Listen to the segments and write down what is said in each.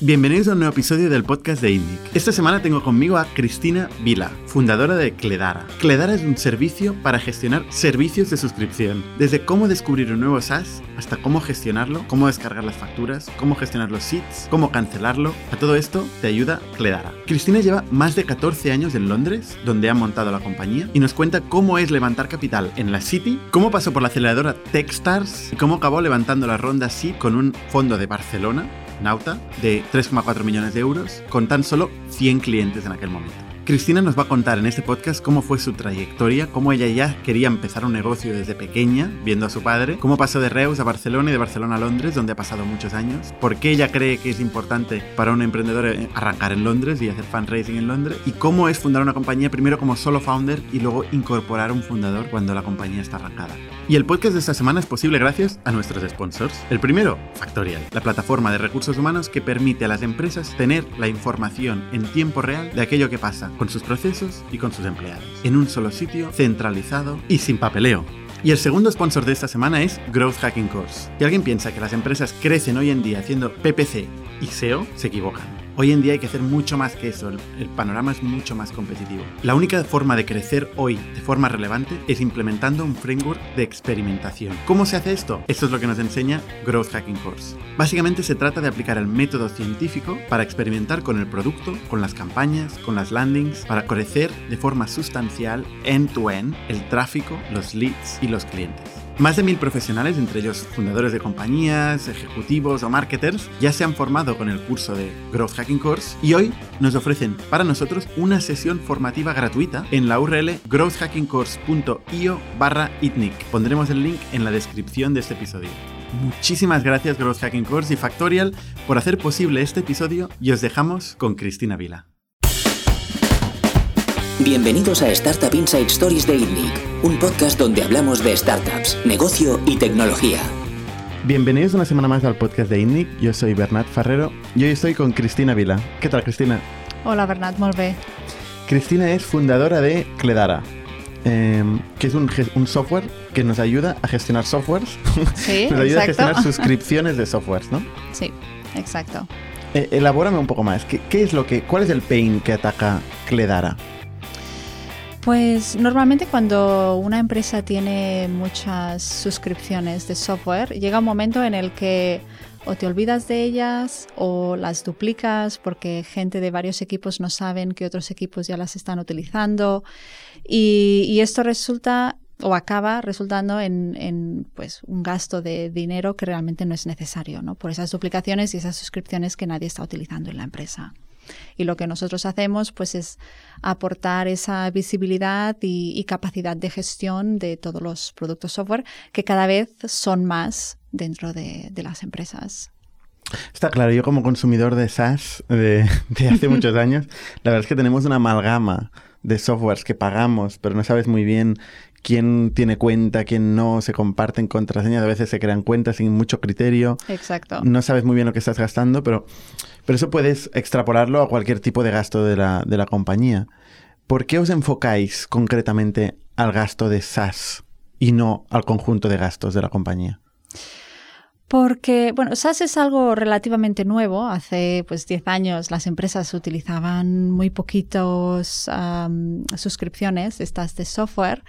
Bienvenidos a un nuevo episodio del podcast de Indic. Esta semana tengo conmigo a Cristina Vila, fundadora de Cledara. Cledara es un servicio para gestionar servicios de suscripción, desde cómo descubrir un nuevo SaaS hasta cómo gestionarlo, cómo descargar las facturas, cómo gestionar los seats, cómo cancelarlo. A todo esto te ayuda Cledara. Cristina lleva más de 14 años en Londres, donde ha montado la compañía, y nos cuenta cómo es levantar capital en la City, cómo pasó por la aceleradora Techstars y cómo acabó levantando la ronda Seed con un fondo de Barcelona Nauta de 3,4 millones de euros con tan solo 100 clientes en aquel momento. Cristina nos va a contar en este podcast cómo fue su trayectoria, cómo ella ya quería empezar un negocio desde pequeña, viendo a su padre, cómo pasó de Reus a Barcelona y de Barcelona a Londres, donde ha pasado muchos años, por qué ella cree que es importante para un emprendedor eh, arrancar en Londres y hacer fundraising en Londres, y cómo es fundar una compañía primero como solo founder y luego incorporar un fundador cuando la compañía está arrancada. Y el podcast de esta semana es posible gracias a nuestros sponsors. El primero, Factorial, la plataforma de recursos humanos que permite a las empresas tener la información en tiempo real de aquello que pasa con sus procesos y con sus empleados, en un solo sitio, centralizado y sin papeleo. Y el segundo sponsor de esta semana es Growth Hacking Course. Si alguien piensa que las empresas crecen hoy en día haciendo PPC y SEO, se equivocan. Hoy en día hay que hacer mucho más que eso, el, panorama es mucho más competitivo. La única forma de crecer hoy de forma relevante es implementando un framework de experimentación. ¿Cómo se hace esto? Esto es lo que nos enseña Growth Hacking Course. Básicamente se trata de aplicar el método científico para experimentar con el producto, con las campañas, con las landings, para crecer de forma sustancial end-to-end -end, el tráfico, los leads y los clientes. Más de mil profesionales, entre ellos fundadores de compañías, ejecutivos o marketers, ya se han formado con el curso de Growth Hacking Course y hoy nos ofrecen para nosotros una sesión formativa gratuita en la URL growthhackingcourse.io barra itnic. Pondremos el link en la descripción de este episodio. Muchísimas gracias Growth Hacking Course y Factorial por hacer posible este episodio y os dejamos con Cristina Vila. Bienvenidos a Startup Inside Stories de ITNIC, un podcast donde hablamos de startups, negocio y tecnología. Bienvenidos una semana más al podcast de ITNIC. Yo soy Bernat Ferrero y hoy estoy con Cristina Vila. ¿Qué tal, Cristina? Hola, Bernat, molt bé. Cristina es fundadora de Cledara, em, que es un, software que nos ayuda a gestionar softwares. Sí, nos ayuda a gestionar suscripciones de softwares, ¿no? Sí, exacto. Eh, elabórame un poco más. ¿Qué, ¿Qué, es lo que, ¿Cuál es el pain que ataca Cledara? Pues normalmente cuando una empresa tiene muchas suscripciones de software, llega un momento en el que o te olvidas de ellas o las duplicas porque gente de varios equipos no saben que otros equipos ya las están utilizando y, esto resulta o acaba resultando en, pues, un gasto de dinero que realmente no es necesario ¿no? por esas duplicaciones y esas suscripciones que nadie está utilizando en la empresa. Y lo que nosotros hacemos pues es aportar esa visibilidad y, capacidad de gestión de todos los productos software que cada vez son más dentro de, las empresas. Está claro, yo como consumidor de SaaS de, de hace muchos años, la verdad es que tenemos una amalgama de softwares que pagamos, pero no sabes muy bien quién tiene cuenta, quién no, se comparten contraseñas, a veces se crean cuentas sin mucho criterio. Exacto. No sabes muy bien lo que estás gastando, pero, pero eso puedes extrapolarlo a cualquier tipo de gasto de la, de la compañía. ¿Por qué os enfocáis concretamente al gasto de SaaS y no al conjunto de gastos de la compañía? Porque, bueno, SaaS es algo relativamente nuevo. Hace pues 10 años las empresas utilizaban muy poquitos suscripciones estas de software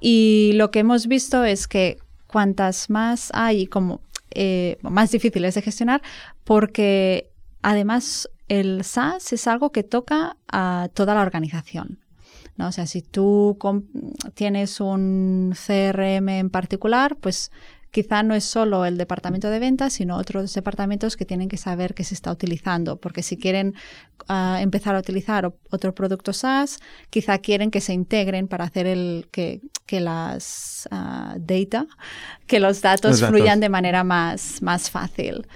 y lo que hemos visto es que cuantas más hay, como eh, más difíciles de gestionar, porque además el SaaS es algo que toca a toda la organización. ¿no? O sea, si tú tienes un CRM en particular, pues quizá no es solo el departamento de ventas, sino otros departamentos que tienen que saber qué se está utilizando, porque si quieren ah, empezar a utilizar otro producto SaaS, quizá quieren que se integren para hacer el que, que las uh, data, que los datos, fluyan de manera más, más fácil.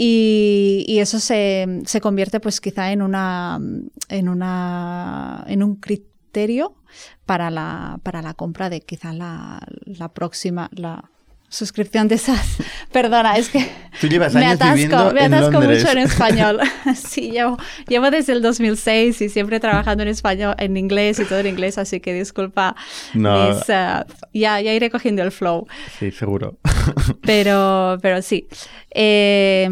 Y, y, eso se, se, convierte pues quizá en una en una en un criterio para la, para la compra de quizá la, la próxima la suscripción de esas. Perdona, es que me atasco, me atasco mucho en español. sí, llevo, llevo desde el 2006 y siempre trabajando en español, en inglés y todo en inglés, así que disculpa. No. Eh, ya, ya iré cogiendo el flow. Sí, seguro. pero, pero sí. Eh,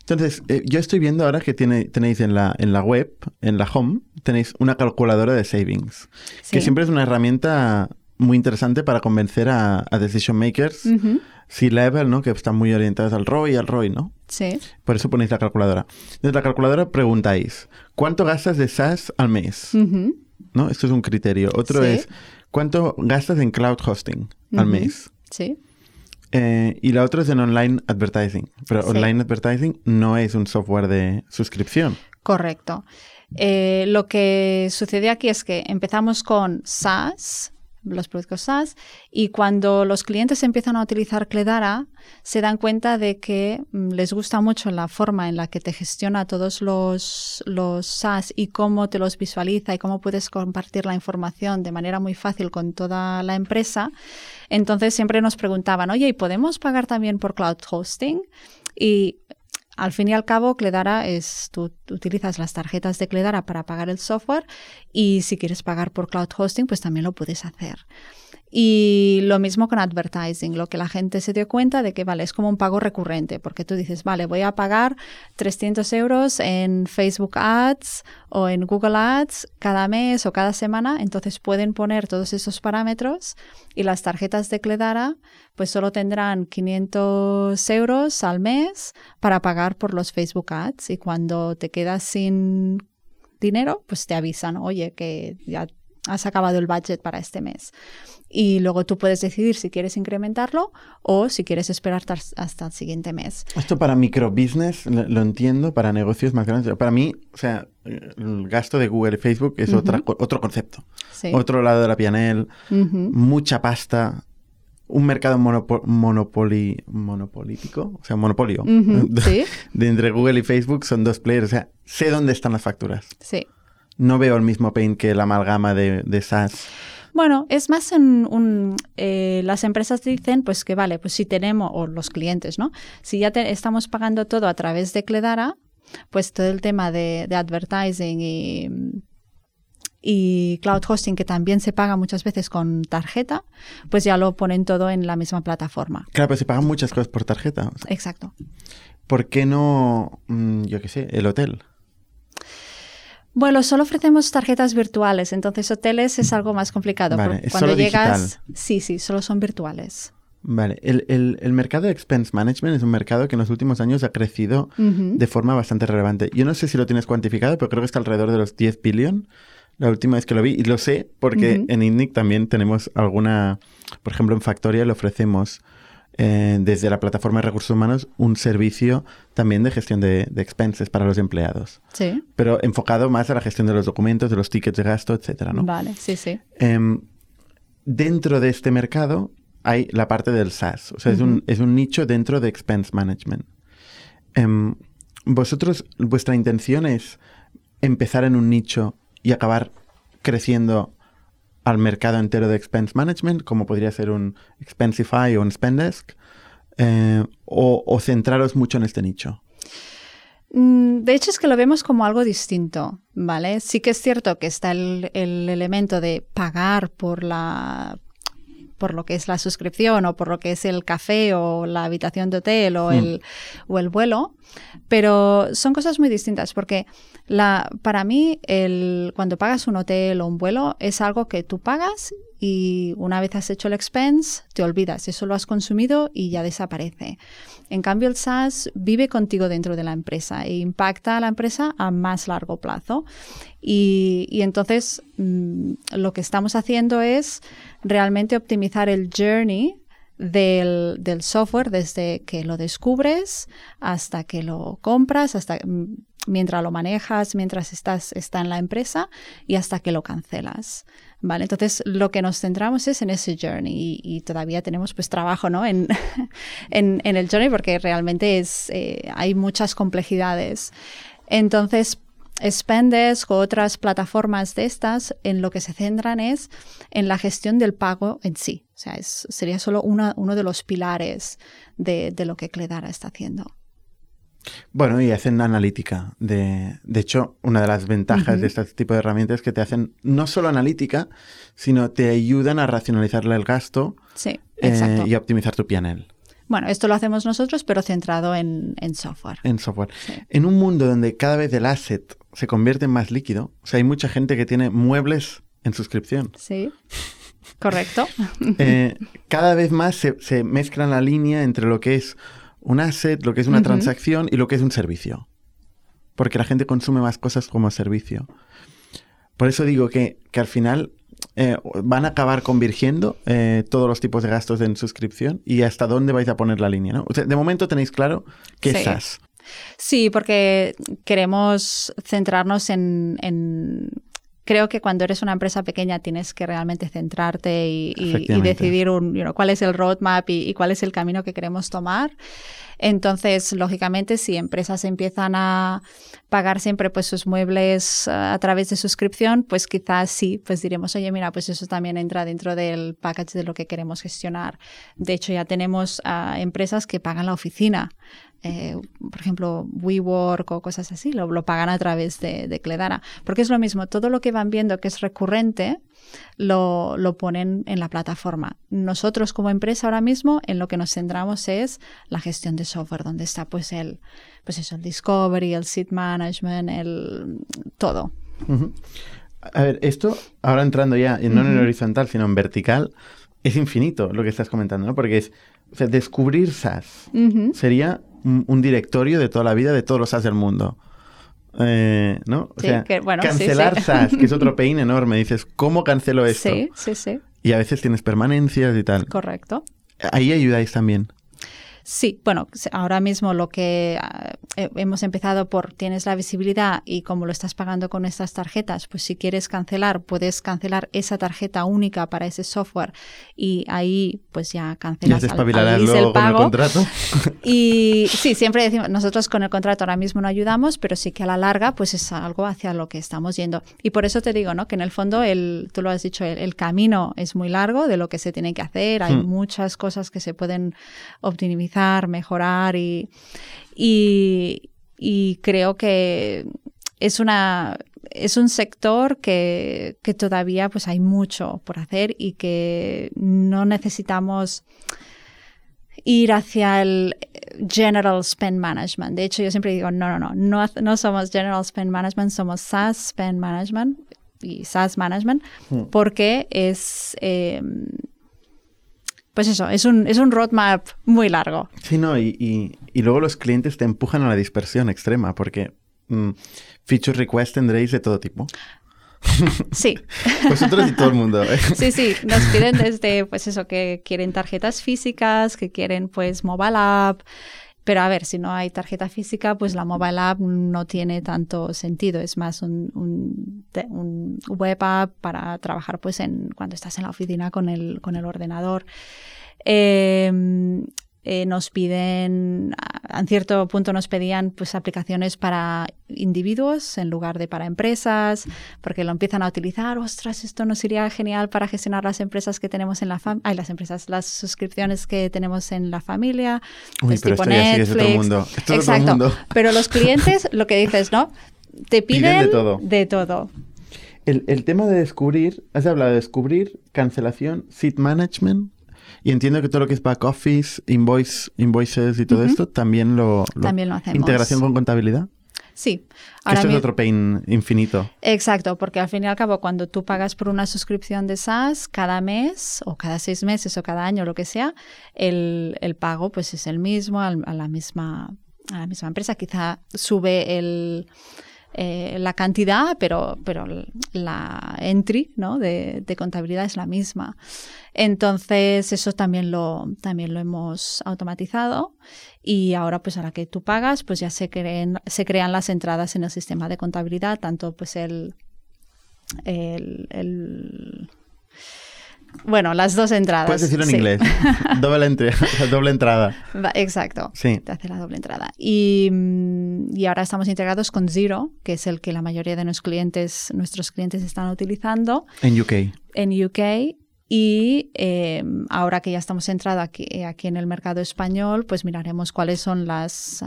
Entonces, eh, yo estoy viendo ahora que tiene, tenéis en la, en la web, en la home, tenéis una calculadora de savings, que siempre es una herramienta muy interesante para convencer a, a decision makers, Ujú. C-level, ¿no? Que están muy orientados al ROI y al ROI, ¿no? Sí. Por eso ponéis la calculadora. Desde la calculadora preguntáis, ¿cuánto gastas de SaaS al mes? ¿No? Esto es un criterio. Otro Sí. es, ¿cuánto gastas en cloud hosting al mes? Sí. Eh, y la otra es en online advertising. Pero Sí. online advertising no es un software de suscripción. Correcto. Eh, lo que sucede aquí es que empezamos con SaaS, los productos SaaS, y cuando los clientes empiezan a utilizar Cledara, se dan cuenta de que mm, les gusta mucho la forma en la que te gestiona todos los, los SaaS y cómo te los visualiza y cómo puedes compartir la información de manera muy fácil con toda la empresa. Entonces siempre nos preguntaban, oye, ¿y podemos pagar también por cloud hosting? Y al fin y al cabo, Cledara es, tú utilizas las tarjetas de Cledara para pagar el software y si quieres pagar por cloud hosting, pues también lo puedes hacer. Y lo mismo con advertising, lo que la gente se dio cuenta de que, vale, es como un pago recurrente, porque tú dices, vale, voy a pagar 300 euros en Facebook Ads o en Google Ads cada mes o cada semana, entonces pueden poner todos esos parámetros y las tarjetas de Cledara pues solo tendrán 500 euros al mes para pagar por los Facebook Ads. Y cuando te quedas sin dinero, pues te avisan, oye, que ya has acabado el budget para este mes. Y luego tú puedes decidir si quieres incrementarlo o si quieres esperar hasta el siguiente mes. Esto para microbusiness lo, lo entiendo, para negocios más grandes. Para mí, o sea, el gasto de Google y Facebook es Ujú. otra, co- otro concepto. Sí. Otro lado de la pianel, Ujú. mucha pasta, un mercado monopo- monopoli- monopolítico, o sea, monopolio. Ujú. Sí, De entre Google y Facebook son dos players. O sea, sé dónde están las facturas. sí. No veo el mismo pain que la amalgama de, de SaaS. Bueno, es más en un... eh, las empresas dicen, pues que vale, pues si tenemos, o los clientes, ¿no? Si ya te- estamos pagando todo a través de Cledara, pues todo el tema de, de advertising y, y cloud hosting, que también se paga muchas veces con tarjeta, pues ya lo ponen todo en la misma plataforma. Claro, pero se pagan muchas cosas por tarjeta. O sea, Exacto. ¿Por qué no, mm, yo qué sé, el hotel? Bueno, solo ofrecemos tarjetas virtuales, entonces hoteles es algo más complicado. Vale, es cuando solo llegas, digital. sí, sí, solo son virtuales. Vale, el, el- el mercado de expense management es un mercado que en los últimos años ha crecido de forma bastante relevante. Yo no sé si lo tienes cuantificado, pero creo que está alrededor de los 10 billion. La última vez que lo vi, y lo sé porque en INNIC también tenemos alguna, por ejemplo, en Factoria le ofrecemos eh, desde la plataforma de recursos humanos un servicio también de gestión de, de expenses para los empleados, Sí, pero enfocado más a la gestión de los documentos, de los tickets de gasto, etcétera, ¿no? vale, sí, sí. Em, dentro de este mercado hay la parte del SaaS, o sea, es, un, es un nicho dentro de Expense Management. Em, ¿Vosotros, vuestra intención es empezar en un nicho y acabar creciendo al mercado entero de Expense Management, como podría ser un Expensify o un Spendesk, eh, o, o centraros mucho en este nicho? Mm, De hecho, es que lo vemos como algo distinto, ¿vale? Sí que es cierto que está el, el elemento de pagar por la por lo que es la suscripción o por lo que es el café o la habitación de hotel o, Mm. el, o el vuelo, pero son cosas muy distintas porque la, para mí el, cuando pagas un hotel o un vuelo es algo que tú pagas y una vez has hecho el expense te olvidas, eso lo has consumido y ya desaparece. En cambio, el SaaS vive contigo dentro de la empresa e impacta a la empresa a más largo plazo. Y, entonces mm, lo que estamos haciendo es realmente optimizar el journey del, del software desde que lo descubres hasta que lo compras, hasta mm, mientras lo manejas, mientras estás está en la empresa y hasta que lo cancelas. Vale, entonces lo que nos centramos es en ese journey y, todavía tenemos pues trabajo ¿no? en, en, en el journey porque realmente es, eh, hay muchas complejidades. Entonces, Spendesk o otras plataformas de estas en lo que se centran es en la gestión del pago en sí. O sea, es, sería solo una, uno de los pilares de, de lo que Cledara está haciendo. Bueno, y hacen analítica. De, de hecho, una de las ventajas de este tipo de herramientas es que te hacen no solo analítica, sino te ayudan a racionalizarle el gasto Sí, eh, y a optimizar tu PNL. Bueno, esto lo hacemos nosotros, pero centrado en, en software. En software. En un mundo donde cada vez el asset se convierte en más líquido, o sea, hay mucha gente que tiene muebles en suscripción. Sí. Correcto. Eh, cada vez más se, se mezcla la línea entre lo que es un asset, lo que es una transacción y lo que es un servicio. Porque la gente consume más cosas como servicio. Por eso digo que, que al final eh, van a acabar convirtiendo eh, todos los tipos de gastos en suscripción y hasta dónde vais a poner la línea. ¿no? de momento tenéis claro que es SaaS. Sí, porque queremos centrarnos en, creo que cuando eres una empresa pequeña tienes que realmente centrarte y, decidir cuál es el roadmap y, cuál es el camino que queremos tomar. Entonces, lógicamente, si empresas empiezan a pagar siempre pues sus muebles eh, a través de suscripción, pues quizás sí, pues diremos, oye, mira, pues eso también entra dentro del package de lo que queremos gestionar. De hecho, ya tenemos empresas que pagan la oficina. Eh, por ejemplo, WeWork o cosas así, lo, pagan a través de, de, Cledara. Porque es lo mismo, todo lo que van viendo que es recurrente, lo, lo, ponen en la plataforma. Nosotros como empresa ahora mismo en lo que nos centramos es la gestión de software, donde está pues el, pues eso, el discovery, el seed management, el todo. A ver, esto ahora entrando ya, no en el horizontal, sino en vertical, es infinito lo que estás comentando, ¿no? Porque es, descubrir SaaS sería un, directorio de toda la vida de todos los SaaS del mundo. Eh, ¿No? O sea, cancelar SaaS, que es otro pain enorme. Dices, ¿cómo cancelo esto? Sí, sí, sí. Y a veces tienes permanencias y tal. Correcto. Ahí ayudáis también. Sí, bueno, ahora mismo lo que ah, hemos empezado por tienes la visibilidad y como lo estás pagando con estas tarjetas, pues si quieres cancelar, puedes cancelar esa tarjeta única para ese software y ahí pues ya cancelas ya al, el pago. el contrato. Y sí, siempre decimos, nosotros con el contrato ahora mismo no ayudamos, pero sí que a la larga pues es algo hacia lo que estamos yendo. Y por eso te digo, ¿no? Que en el fondo, el, tú lo has dicho, el, camino es muy largo de lo que se tiene que hacer, hay hmm. muchas cosas que se pueden optimizar mejorar y, y, creo que es una es un sector que, que, todavía pues hay mucho por hacer y que no necesitamos ir hacia el General Spend Management. De hecho, yo siempre digo, no, no, no, no, somos General Spend Management, somos SaaS Spend Management y SaaS Management, hmm. porque es... Eh, pues eso, es un, es un roadmap muy largo. Sí, no, y, luego los clientes te empujan a la dispersión extrema porque mm, feature request tendréis de todo tipo. Sí. Vosotros y todo el mundo. ¿eh? Sí, sí, nos piden desde, pues eso, que quieren tarjetas físicas, que quieren, pues, mobile app. Pero a ver, si no hay tarjeta física, pues la mobile app no tiene tanto sentido. Es más un, un, web app para trabajar, pues, en cuando estás en la oficina con el, con el ordenador. Em, eh, nos piden, a, cierto punto nos pedían pues aplicaciones para individuos en lugar de para empresas, porque lo empiezan a utilizar, ostras, esto nos iría genial para gestionar las empresas que tenemos en la familia, las empresas, las suscripciones que tenemos en la familia, Uy, pero esto Netflix. todo el mundo. Exacto. Pero los clientes, lo que dices, ¿no? Te piden, de todo. De todo. El, el tema de descubrir, has hablado de descubrir, cancelación, seat management. Y entiendo que todo lo que es back office, invoice, invoices y todo esto, también lo, También lo hacemos. ¿Integración con contabilidad? Sí. Esto es otro pain infinito. Exacto, porque al fin y al cabo, cuando tú pagas por una suscripción de SaaS, cada mes o cada seis meses o cada año, lo que sea, el, el pago pues es el mismo a la misma, a la misma empresa. Quizá sube el, eh, la cantidad, pero, pero la entry ¿no? de, contabilidad es la misma. Entonces, eso también lo, también lo hemos automatizado y ahora, pues ahora que tú pagas, pues ya se, creen, se crean las entradas en el sistema de contabilidad, tanto pues el, el bueno, las dos entradas. Puedes decirlo en inglés. doble, doble entrada. Exacto. Sí. Te hace la doble entrada. Y, mm, y, ahora estamos integrados con Zero, que es el que la mayoría de nuestros clientes, nuestros clientes están utilizando. En UK. En UK. Y em, ahora que ya estamos entrados aquí, aquí, en el mercado español, pues miraremos cuáles son las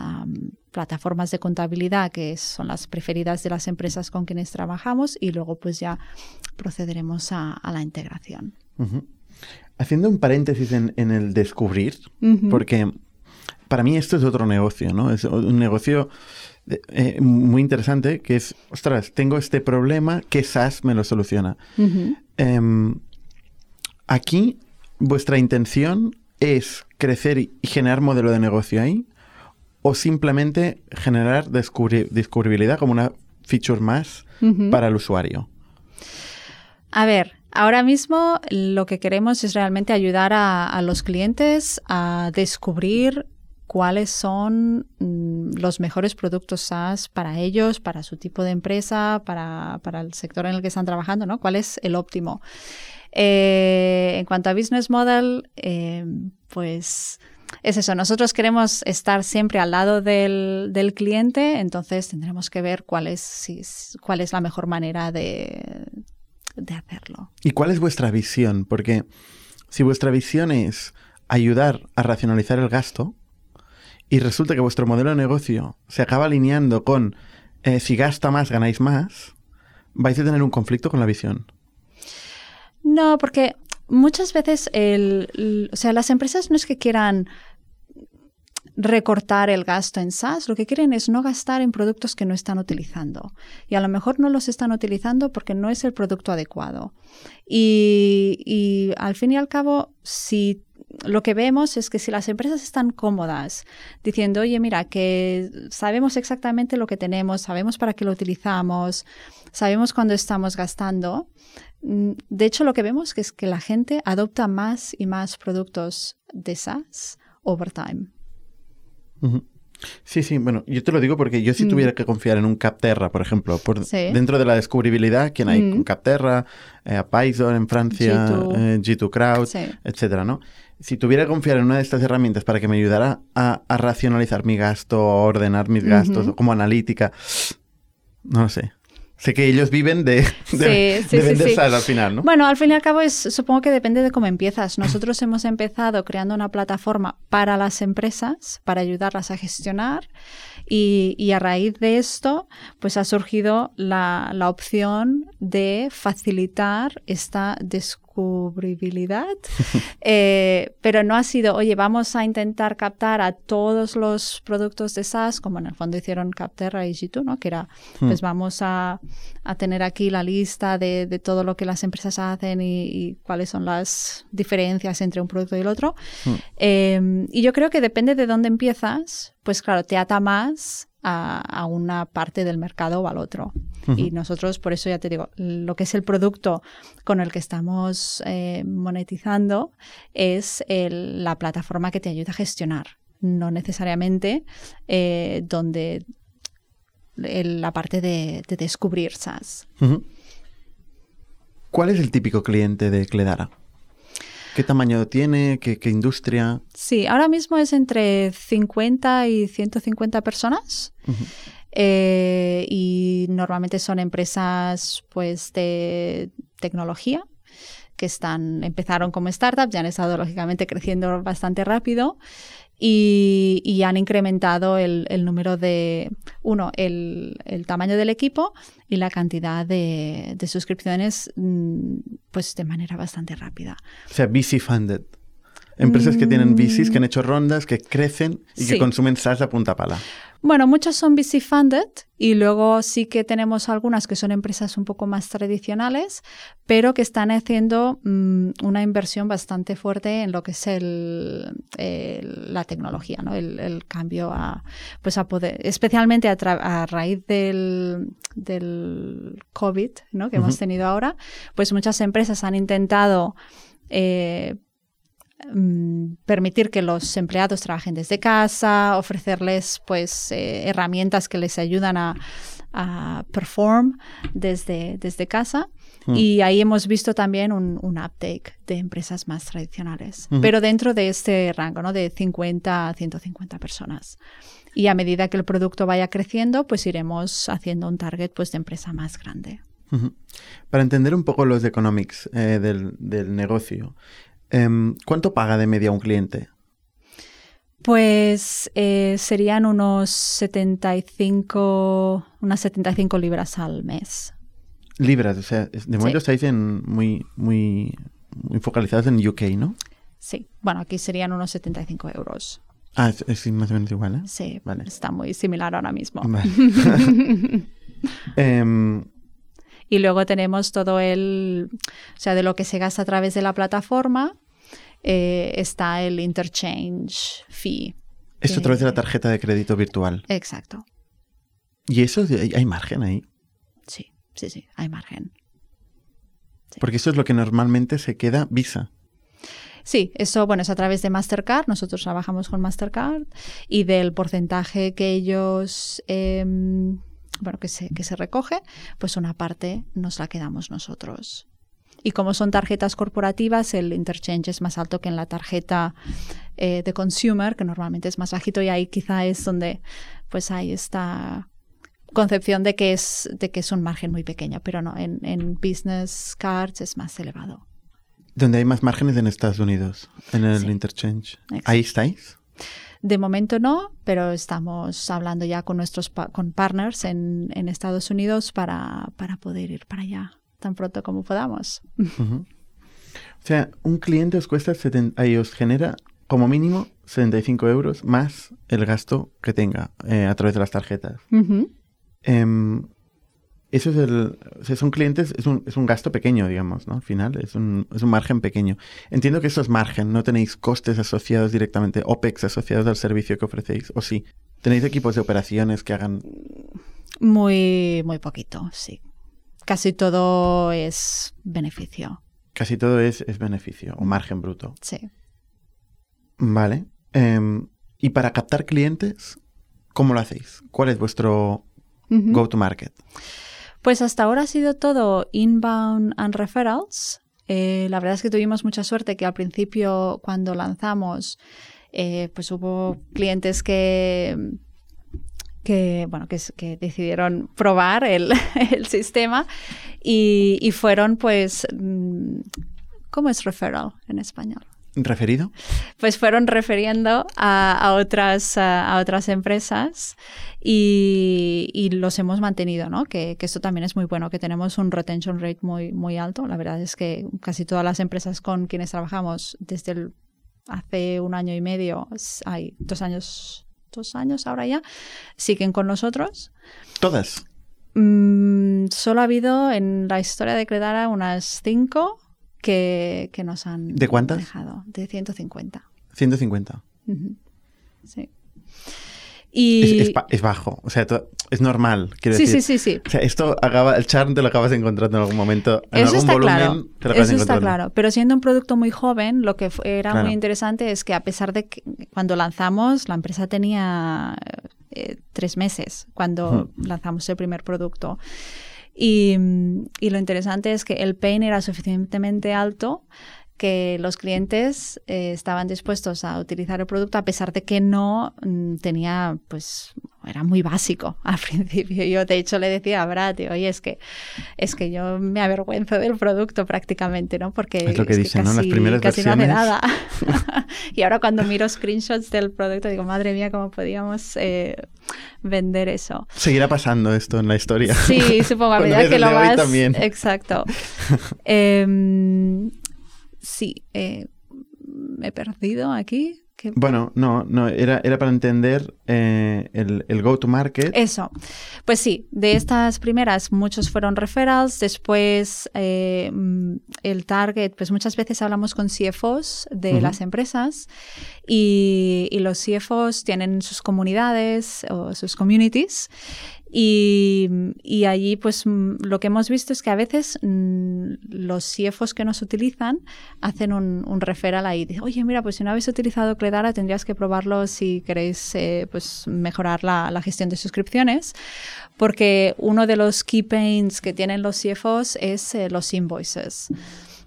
plataformas de contabilidad que son las preferidas de las empresas con quienes trabajamos y luego pues ya procederemos a la integración. Haciendo un paréntesis en, el descubrir, porque para mí esto es otro negocio, ¿no? Es un negocio eh, muy interesante que es, ostras, tengo este problema, ¿qué SaaS me lo soluciona? Em, aquí, vuestra intención es crecer y generar modelo de negocio ahí, o simplemente generar descubribilidad como una feature más para el usuario. A ver, ahora mismo lo que queremos es realmente ayudar a, los clientes a descubrir cuáles son mm, los mejores productos SaaS para ellos, para su tipo de empresa, para, el sector en el que están trabajando, ¿no? ¿Cuál es el óptimo? Eh, en cuanto a business model, eh, pues es eso, nosotros queremos estar siempre al lado del, cliente, entonces tendremos que ver cuál es, cuál es la mejor manera de, de hacerlo. ¿Y cuál es vuestra visión? Porque si vuestra visión es ayudar a racionalizar el gasto y resulta que vuestro modelo de negocio se acaba alineando con eh, si gasta más, ganáis más, vais a tener un conflicto con la visión. No, porque muchas veces el, o sea, las empresas no es que quieran recortar el gasto en SaaS, lo que quieren es no gastar en productos que no están utilizando. Y a lo mejor no los están utilizando porque no es el producto adecuado. Y, al fin y al cabo, si lo que vemos es que si las empresas están cómodas diciendo, oye, mira, que sabemos exactamente lo que tenemos, sabemos para qué lo utilizamos, sabemos cuándo estamos gastando, mm, de hecho lo que vemos es que la gente adopta más y más productos de SaaS over time. Sí, sí, bueno, yo te lo digo porque yo si mm. tuviera que confiar en un Capterra, por ejemplo, por dentro de la descubribilidad, ¿quién hay? Mm. Capterra, eh, Python en Francia, G2, eh, Crowd, etcétera, ¿no? Si tuviera que confiar en una de estas herramientas para que me ayudara a, racionalizar mi gasto, a ordenar mis gastos, como analítica, no lo sé. Sé que ellos viven de, de, vender al final, ¿no? Bueno, al fin y al cabo es, supongo que depende de cómo empiezas. Nosotros hemos empezado creando una plataforma para las empresas, para ayudarlas a gestionar y, y a raíz de esto, pues ha surgido la, la opción de facilitar esta descubribilidad, eh, pero no ha sido, oye, vamos a intentar captar a todos los productos de SaaS, como en el fondo hicieron Capterra y G2, ¿no? Que era, pues hmm. vamos a, a, tener aquí la lista de, de, todo lo que las empresas hacen y, cuáles son las diferencias entre un producto y el otro. Hmm. Em, y yo creo que depende de dónde empiezas, pues claro, te ata más a, una parte del mercado o al otro. Y nosotros, por eso ya te digo, lo que es el producto con el que estamos eh, monetizando es la plataforma que te ayuda a gestionar, no necesariamente eh, donde la parte de, descubrir SaaS. ¿Cuál es el típico cliente de Cledara? ¿Qué tamaño tiene? ¿Qué, industria? Sí, ahora mismo es entre 50 y 150 personas. Eh, y normalmente son empresas pues de tecnología que están empezaron como startups, ya han estado lógicamente creciendo bastante rápido y, han incrementado el, número de, uno, el, tamaño del equipo y la cantidad de, suscripciones mm, pues de manera bastante rápida. O sea, VC funded. Empresas que tienen VCs, que han hecho rondas, que crecen y que consumen SaaS a punta pala. Bueno, muchas son VC funded y luego sí que tenemos algunas que son empresas un poco más tradicionales, pero que están haciendo mm, una inversión bastante fuerte en lo que es el, la tecnología, ¿no? El, cambio a, pues a poder, especialmente a, raíz del, del COVID, ¿no? Que hemos tenido ahora, pues muchas empresas han intentado eh, Mm, permitir que los empleados trabajen desde casa, ofrecerles pues eh, herramientas que les ayudan a, perform desde, desde casa. Hmm. Y ahí hemos visto también un, uptake de empresas más tradicionales, pero dentro de este rango, ¿no? De 50 a 150 personas. Y a medida que el producto vaya creciendo, pues iremos haciendo un target pues, de empresa más grande. Para entender un poco los economics eh, del, del, negocio, Em, ¿Cuánto paga de media un cliente? Pues eh, serían unos 75, unas 75 libras al mes. Libras, o sea, de momento estáis en muy, muy muy focalizados en UK, ¿no? Sí, bueno, aquí serían unos 75 euros. Ah, es, es más o menos igual, ¿eh? Sí, Vale. está muy similar ahora mismo. Vale. Em, Y luego tenemos todo el, o sea, de lo que se gasta a través de la plataforma, eh, está el interchange fee. esto a través de la tarjeta de crédito virtual. Exacto. ¿Y eso hay, hay margen ahí? Sí, sí, sí, hay margen. Porque eso es lo que normalmente se queda Visa. Sí, eso, bueno, es a través de Mastercard. Nosotros trabajamos con Mastercard y del porcentaje que ellos, em, bueno, que se, que se recoge, pues una parte nos la quedamos nosotros. Y como son tarjetas corporativas, el interchange es más alto que en la tarjeta eh, de consumer, que normalmente es más bajito, y ahí quizá es donde pues hay esta concepción de que es, de que es un margen muy pequeño, pero no, en, en business cards es más elevado. Donde hay más márgenes en Estados Unidos, en el Sí. interchange. Exacto. ¿Ahí estáis? De momento no, pero estamos hablando ya con nuestros pa- con partners en, en Estados Unidos para, para poder ir para allá tan pronto como podamos. O sea, un cliente os cuesta 70, ahí os genera como mínimo 75 euros más el gasto que tenga eh, a través de las tarjetas. Em, eso es el. O sea, son clientes, es un, es un gasto pequeño, digamos, ¿no? Al final, es un, es un margen pequeño. Entiendo que eso es margen, no tenéis costes asociados directamente, OPEX asociados al servicio que ofrecéis, o sí. Tenéis equipos de operaciones que hagan. Muy, muy poquito, sí. Casi todo es beneficio, Casi todo es, es beneficio o margen bruto. sí. Vale. Em, y para captar clientes, ¿cómo lo hacéis? ¿Cuál es vuestro go-to-market? Pues hasta ahora ha sido todo inbound and referrals. Eh, la verdad es que tuvimos mucha suerte que al principio, cuando lanzamos, eh, pues hubo clientes que, bueno, que, decidieron probar el, el sistema y, y fueron, pues, mm, ¿cómo es referral en español? ¿Referido? pues fueron refiriendo a, a otras, a, a otras empresas y, y los hemos mantenido, ¿no? Que, que esto también es muy bueno, que tenemos un retention rate muy, muy alto. La verdad es que casi todas las empresas con quienes trabajamos desde el, hace un año y medio, hay dos años, dos años ahora ya, siguen con nosotros. Todas. Mm, solo ha habido en la historia de Credara unas cinco que, que nos han ¿De cuántas? dejado, de 150. 150. Ujú. Sí. Y... Es, es ba- es bajo. O sea, es normal. Quiero sí, decir. sí, sí, sí. O sea, esto acaba, el charm te lo acabas encontrando en algún momento. En Eso algún está volumen claro. te lo acabas Eso está claro. Pero siendo un producto muy joven, lo que era Claro. muy interesante es que a pesar de que cuando lanzamos, la empresa tenía eh, tres meses cuando lanzamos el primer producto. Y, mm, y lo interesante es que el pain era suficientemente alto que los clientes eh, estaban dispuestos a utilizar el producto a pesar de que no mm, tenía, pues, era muy básico al principio. Yo, de hecho, le decía a Brad, oye, es que, es que yo me avergüenzo del producto prácticamente, ¿no? Porque Es lo que dicen, ¿no? Las casi- primeras casi no hace nada. y ahora cuando miro screenshots del producto, digo, madre mía, ¿cómo podíamos eh, vender eso? Seguirá pasando esto en la historia. Sí, supongo, a medida que lo vas... también. Exacto. Em, sí, eh, me he perdido aquí. ¿Qué- Bueno, no, no, era, era para entender eh, el, el go-to-market. Eso. Pues sí, de estas primeras muchos fueron referrals, después eh, mm, el target, pues muchas veces hablamos con CFOs de las empresas y, y los CFOs tienen sus comunidades o sus communities y, y allí pues mm, lo que hemos visto es que a veces mm, los CFOs que nos utilizan hacen un, un referral ahí. Dicen, oye, mira, pues si no habéis utilizado Cledara tendrías que probarlo si queréis eh, pues mejorar la, la gestión de suscripciones. Porque uno de los key pains que tienen los CFOs es eh, los invoices.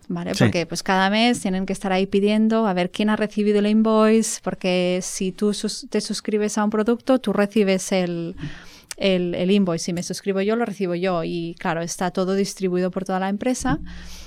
¿Vale? Sí. Porque pues cada mes tienen que estar ahí pidiendo a ver quién ha recibido el invoice, porque si tú sus- te suscribes a un producto, tú recibes el, el, el invoice. Si me suscribo yo, lo recibo yo. Y claro, está todo distribuido por toda la empresa.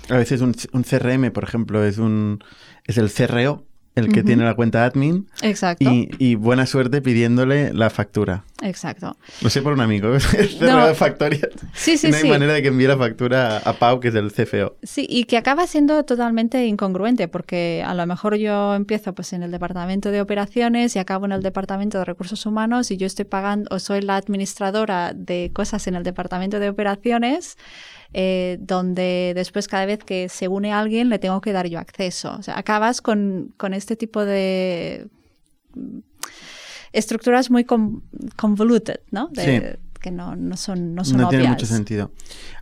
A veces un, un CRM, por ejemplo, es un es el CRO, el que tiene la cuenta admin, Exacto. y, y buena suerte pidiéndole la factura. Exacto. Lo sé por un amigo, de factoría. Sí, sí, no hay sí. manera de que envíe la factura a Pau, que es el CFO. Sí, y que acaba siendo totalmente incongruente, porque a lo mejor yo empiezo pues en el departamento de operaciones y acabo en el departamento de recursos humanos y yo estoy pagando o soy la administradora de cosas en el departamento de operaciones. Eh, donde después cada vez que se une alguien le tengo que dar yo acceso. O sea, acabas con, con este tipo de estructuras muy con, convoluted, ¿no? De, Sí. Que no, no son, no son No tiene mucho sentido.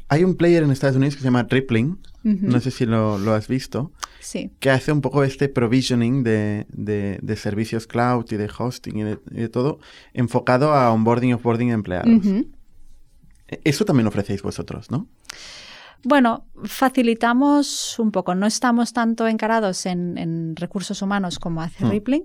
Hay un player en Estados Unidos que se llama Rippling, no sé si lo, lo has visto, Sí. que hace un poco este provisioning de, de- de servicios cloud y de hosting y de, y de todo, enfocado a onboarding y offboarding de empleados. Eso también ofrecéis vosotros, ¿no? Bueno, facilitamos un poco. No estamos tanto encarados en, en recursos humanos como hace Mm. Rippling,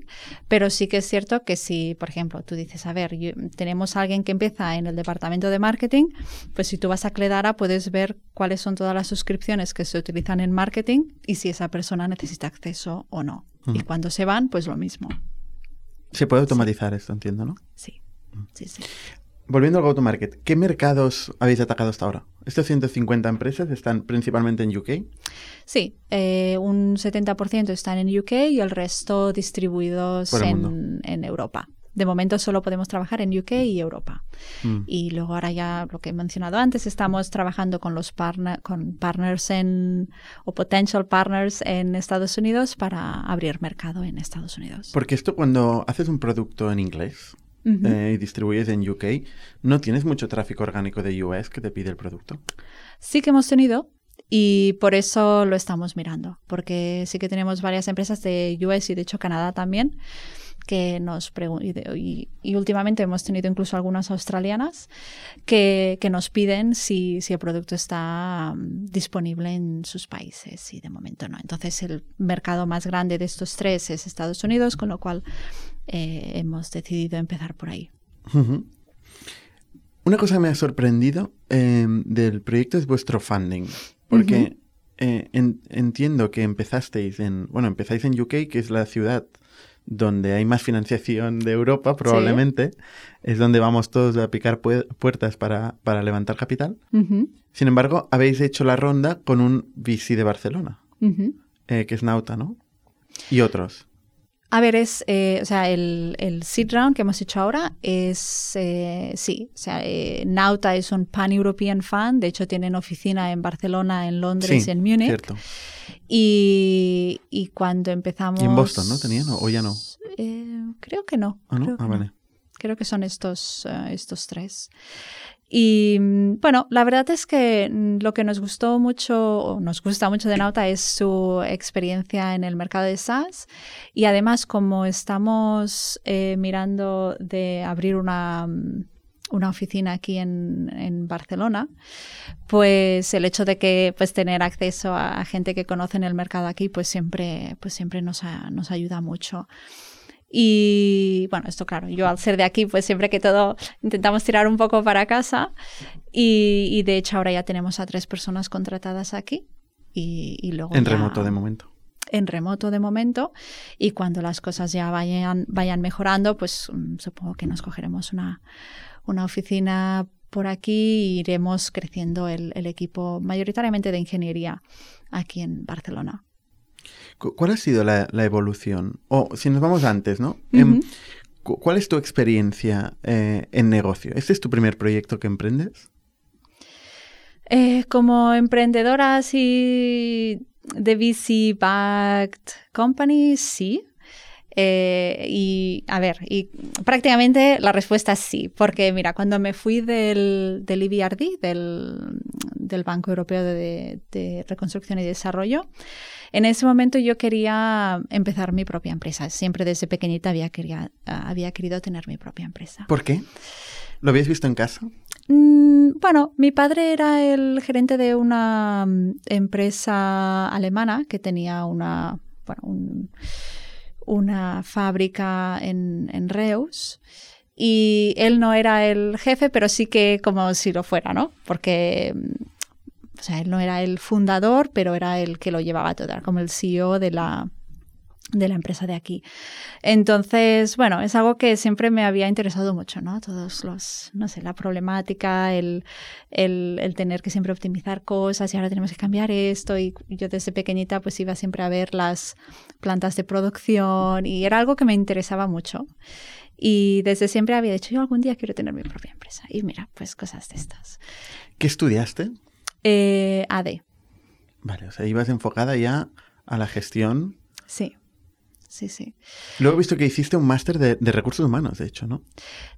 pero sí que es cierto que si, por ejemplo, tú dices, a ver, yo- tenemos a alguien que empieza en el departamento de marketing, pues si tú vas a Cledara puedes ver cuáles son todas las suscripciones que se utilizan en marketing y si esa persona necesita acceso o no. Y Ujú. cuando se van, pues lo mismo. Se puede automatizar esto, entiendo, ¿no? Sí, sí, sí. Volviendo al go-to-market, ¿qué mercados habéis atacado hasta ahora? Estos 150 empresas están principalmente en UK. Sí, eh, un 70% están en UK y el resto distribuidos el en, en Europa. De momento solo podemos trabajar en UK y Europa. Mm. Y luego ahora ya lo que he mencionado antes, estamos trabajando con los partner, con partners en o potential partners en Estados Unidos para abrir mercado en Estados Unidos. Porque esto cuando haces un producto en inglés Ujú. eh, y distribuyes en UK, no tienes mucho tráfico orgánico de US que te pide el producto. Sí que hemos tenido y por eso lo estamos mirando, porque sí que tenemos varias empresas de US y de hecho Canadá también que nos y, de- y- y últimamente hemos tenido incluso algunas australianas que, que nos piden si, si el producto está mm, disponible en sus países y de momento no. Entonces el mercado más grande de estos tres es Estados Unidos, con lo cual eh, hemos decidido empezar por ahí. Una cosa que me ha sorprendido eh, del proyecto es vuestro funding, porque eh, en- entiendo que empezasteis en, bueno, empezáis en UK, que es la ciudad donde hay más financiación de Europa, probablemente, es donde vamos todos a picar pue- puertas para, para levantar capital. Sin embargo, habéis hecho la ronda con un VC de Barcelona, eh, que es Nauta, ¿no? Y otros. A ver, es, eh, o sea, el, el seed round que hemos hecho ahora es, eh, sí, o sea, eh, Nauta es un pan-European fund, de hecho tienen oficina en Barcelona, en Londres Sí, y en Múnich. Cierto. Y, y cuando empezamos... Y en Boston, ¿no? ¿Tenían o- ya no? Eh, creo que no. Ah, ¿no? creo que Ah, vale. Creo que son estos, eh, estos tres. Y mm, bueno, la verdad es que mm, lo que nos gustó mucho, o nos gusta mucho de Nauta es su experiencia en el mercado de SaaS. Y además, como estamos eh, mirando de abrir una, mm, una oficina aquí en, en Barcelona, pues el hecho de que pues tener acceso a, gente que conoce en el mercado aquí, pues siempre, pues siempre nos, a- nos ayuda mucho. Y bueno, esto claro, yo al ser de aquí, pues siempre que todo intentamos tirar un poco para casa y, y de hecho ahora ya tenemos a tres personas contratadas aquí y, y luego... En ya- remoto de momento. en remoto de momento y cuando las cosas ya vayan, vayan mejorando, pues mm, supongo que nos cogeremos una, una oficina por aquí y iremos creciendo el, el equipo mayoritariamente de ingeniería aquí en Barcelona. Cu- ¿Cuál ha sido la, la evolución? O si nos vamos antes, ¿no? Em, ¿Cuál es tu experiencia eh, en negocio? ¿Este es tu primer proyecto que emprendes? Eh, como emprendedora así de VC-backed company, sí. Eh, y a ver, y prácticamente la respuesta es sí, porque mira, cuando me fui del, del EBRD, del, del Banco Europeo de, de Reconstrucción y Desarrollo, en ese momento yo quería empezar mi propia empresa. Siempre desde pequeñita había, quería, había querido tener mi propia empresa. ¿Por qué? ¿Lo habías visto en casa? Mm, Bueno, mi padre era el gerente de una mm, empresa alemana que tenía una, bueno, un- una fábrica en, en Reus. Y él no era el jefe, pero sí que como si lo fuera, ¿no? Porque, mm, o sea, él no era el fundador, pero era el que lo llevaba todo, era como el CEO de la, de la empresa de aquí. Entonces, bueno, es algo que siempre me había interesado mucho, ¿no? Todos los, no sé, la problemática, el, el, el, tener que siempre optimizar cosas y ahora tenemos que cambiar esto. Y yo desde pequeñita pues iba siempre a ver las plantas de producción y era algo que me interesaba mucho. Y desde siempre había dicho, yo algún día quiero tener mi propia empresa. Y mira, pues cosas de estas. ¿Qué estudiaste? Eh, AD. Vale, o sea, ibas enfocada ya a la gestión. Sí sí, sí. Luego he visto que hiciste un máster de, recursos humanos, de hecho, ¿no?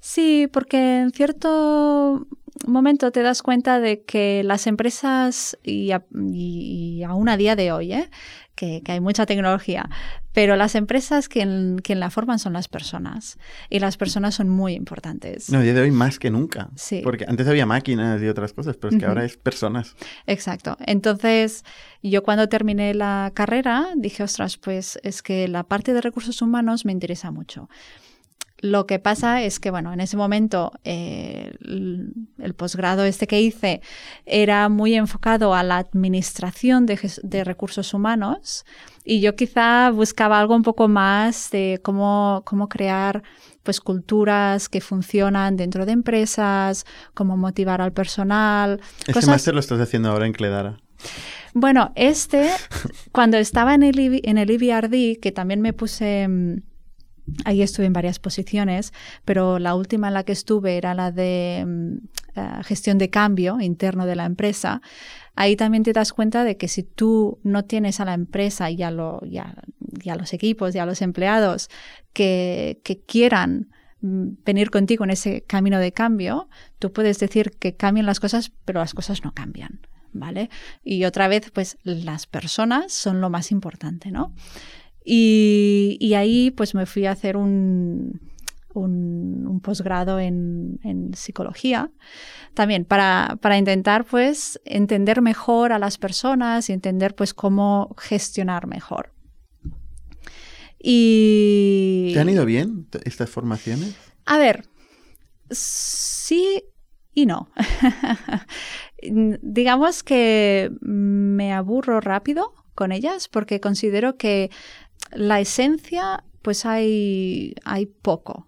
Sí, porque en cierto momento te das cuenta de que las empresas, y, y aún a día de hoy, ¿eh? que, hay mucha tecnología, pero las empresas quien, quien, la forman son las personas y las personas son muy importantes. No, a día de hoy más que nunca. Sí. Porque antes había máquinas y otras cosas, pero es que ahora es personas. Exacto. Entonces, yo cuando terminé la carrera dije, ostras, pues es que la parte de recursos humanos me interesa mucho. Lo que pasa es que, bueno, en ese momento eh, el, posgrado este que hice era muy enfocado a la administración de, recursos humanos y yo quizá buscaba algo un poco más de cómo, cómo crear pues culturas que funcionan dentro de empresas, cómo motivar al personal. Ese máster lo estás haciendo ahora en Cledara. Bueno, este, cuando estaba en el, en el IBRD, que también me puse mm, Ahí estuve en varias posiciones, pero la última en la que estuve era la de mm, eh, gestión de cambio interno de la empresa. Ahí también te das cuenta de que si tú no tienes a la empresa y a, lo, los equipos y a los empleados que, que quieran mm, venir contigo en ese camino de cambio, tú puedes decir que cambien las cosas, pero las cosas no cambian, ¿vale? Y otra vez, pues las personas son lo más importante, ¿no? Y, ahí pues me fui a hacer un, un, posgrado en, psicología, también para, para, intentar pues entender mejor a las personas y entender pues cómo gestionar mejor. Y... ¿Te han ido bien estas formaciones? A ver, sí y no. Digamos que me aburro rápido con ellas porque considero que la esencia, pues hay, hay poco.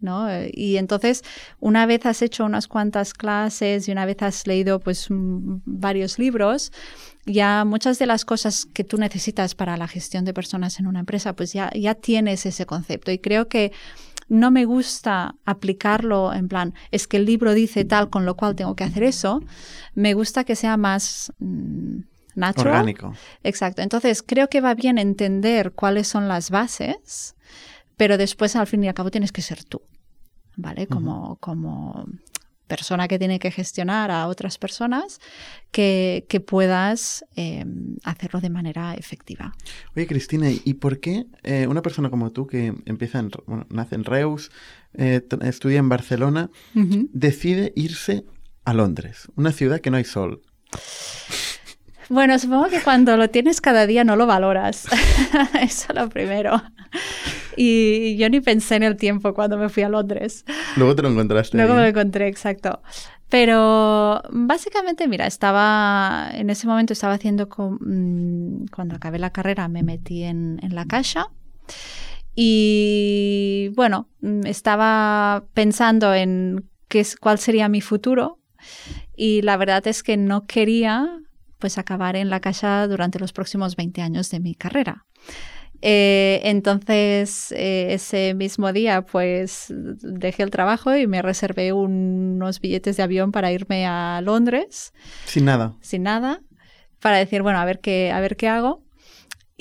¿no? Y entonces, una vez has hecho unas cuantas clases y una vez has leído pues varios libros, ya muchas de las cosas que tú necesitas para la gestión de personas en una empresa, pues ya, ya tienes ese concepto. Y creo que no me gusta aplicarlo en plan, es que el libro dice tal, con lo cual tengo que hacer eso. Me gusta que sea más... Mm, Orgánico. Exacto. Entonces, creo que va bien entender cuáles son las bases, pero después, al fin y al cabo, tienes que ser tú, ¿vale? Como, como persona que tiene que gestionar a otras personas, que, puedas em, hacerlo de manera efectiva. Oye, Cristina, ¿y por qué eh, una persona como tú que empieza en, nace en Reus, eh, estudia en Barcelona, decide irse a Londres, una ciudad que no hay sol? Bueno, supongo que cuando lo tienes cada día no lo valoras. Eso es lo primero. Y yo ni pensé en el tiempo cuando me fui a Londres. Luego te lo encontraste. Luego me lo encontré, exacto. Pero básicamente, mira, estaba, en ese momento estaba haciendo, mm, cuando acabé la carrera me metí en, en la caja y bueno, mm, estaba pensando en qué, cuál sería mi futuro y la verdad es que no quería pues acabar en la casa durante los próximos 20 años de mi carrera. Eh, entonces, eh, ese mismo día, pues dejé el trabajo y me reservé unos billetes de avión para irme a Londres. Sin nada. Sin nada. Para decir, bueno, a ver qué, a ver qué hago.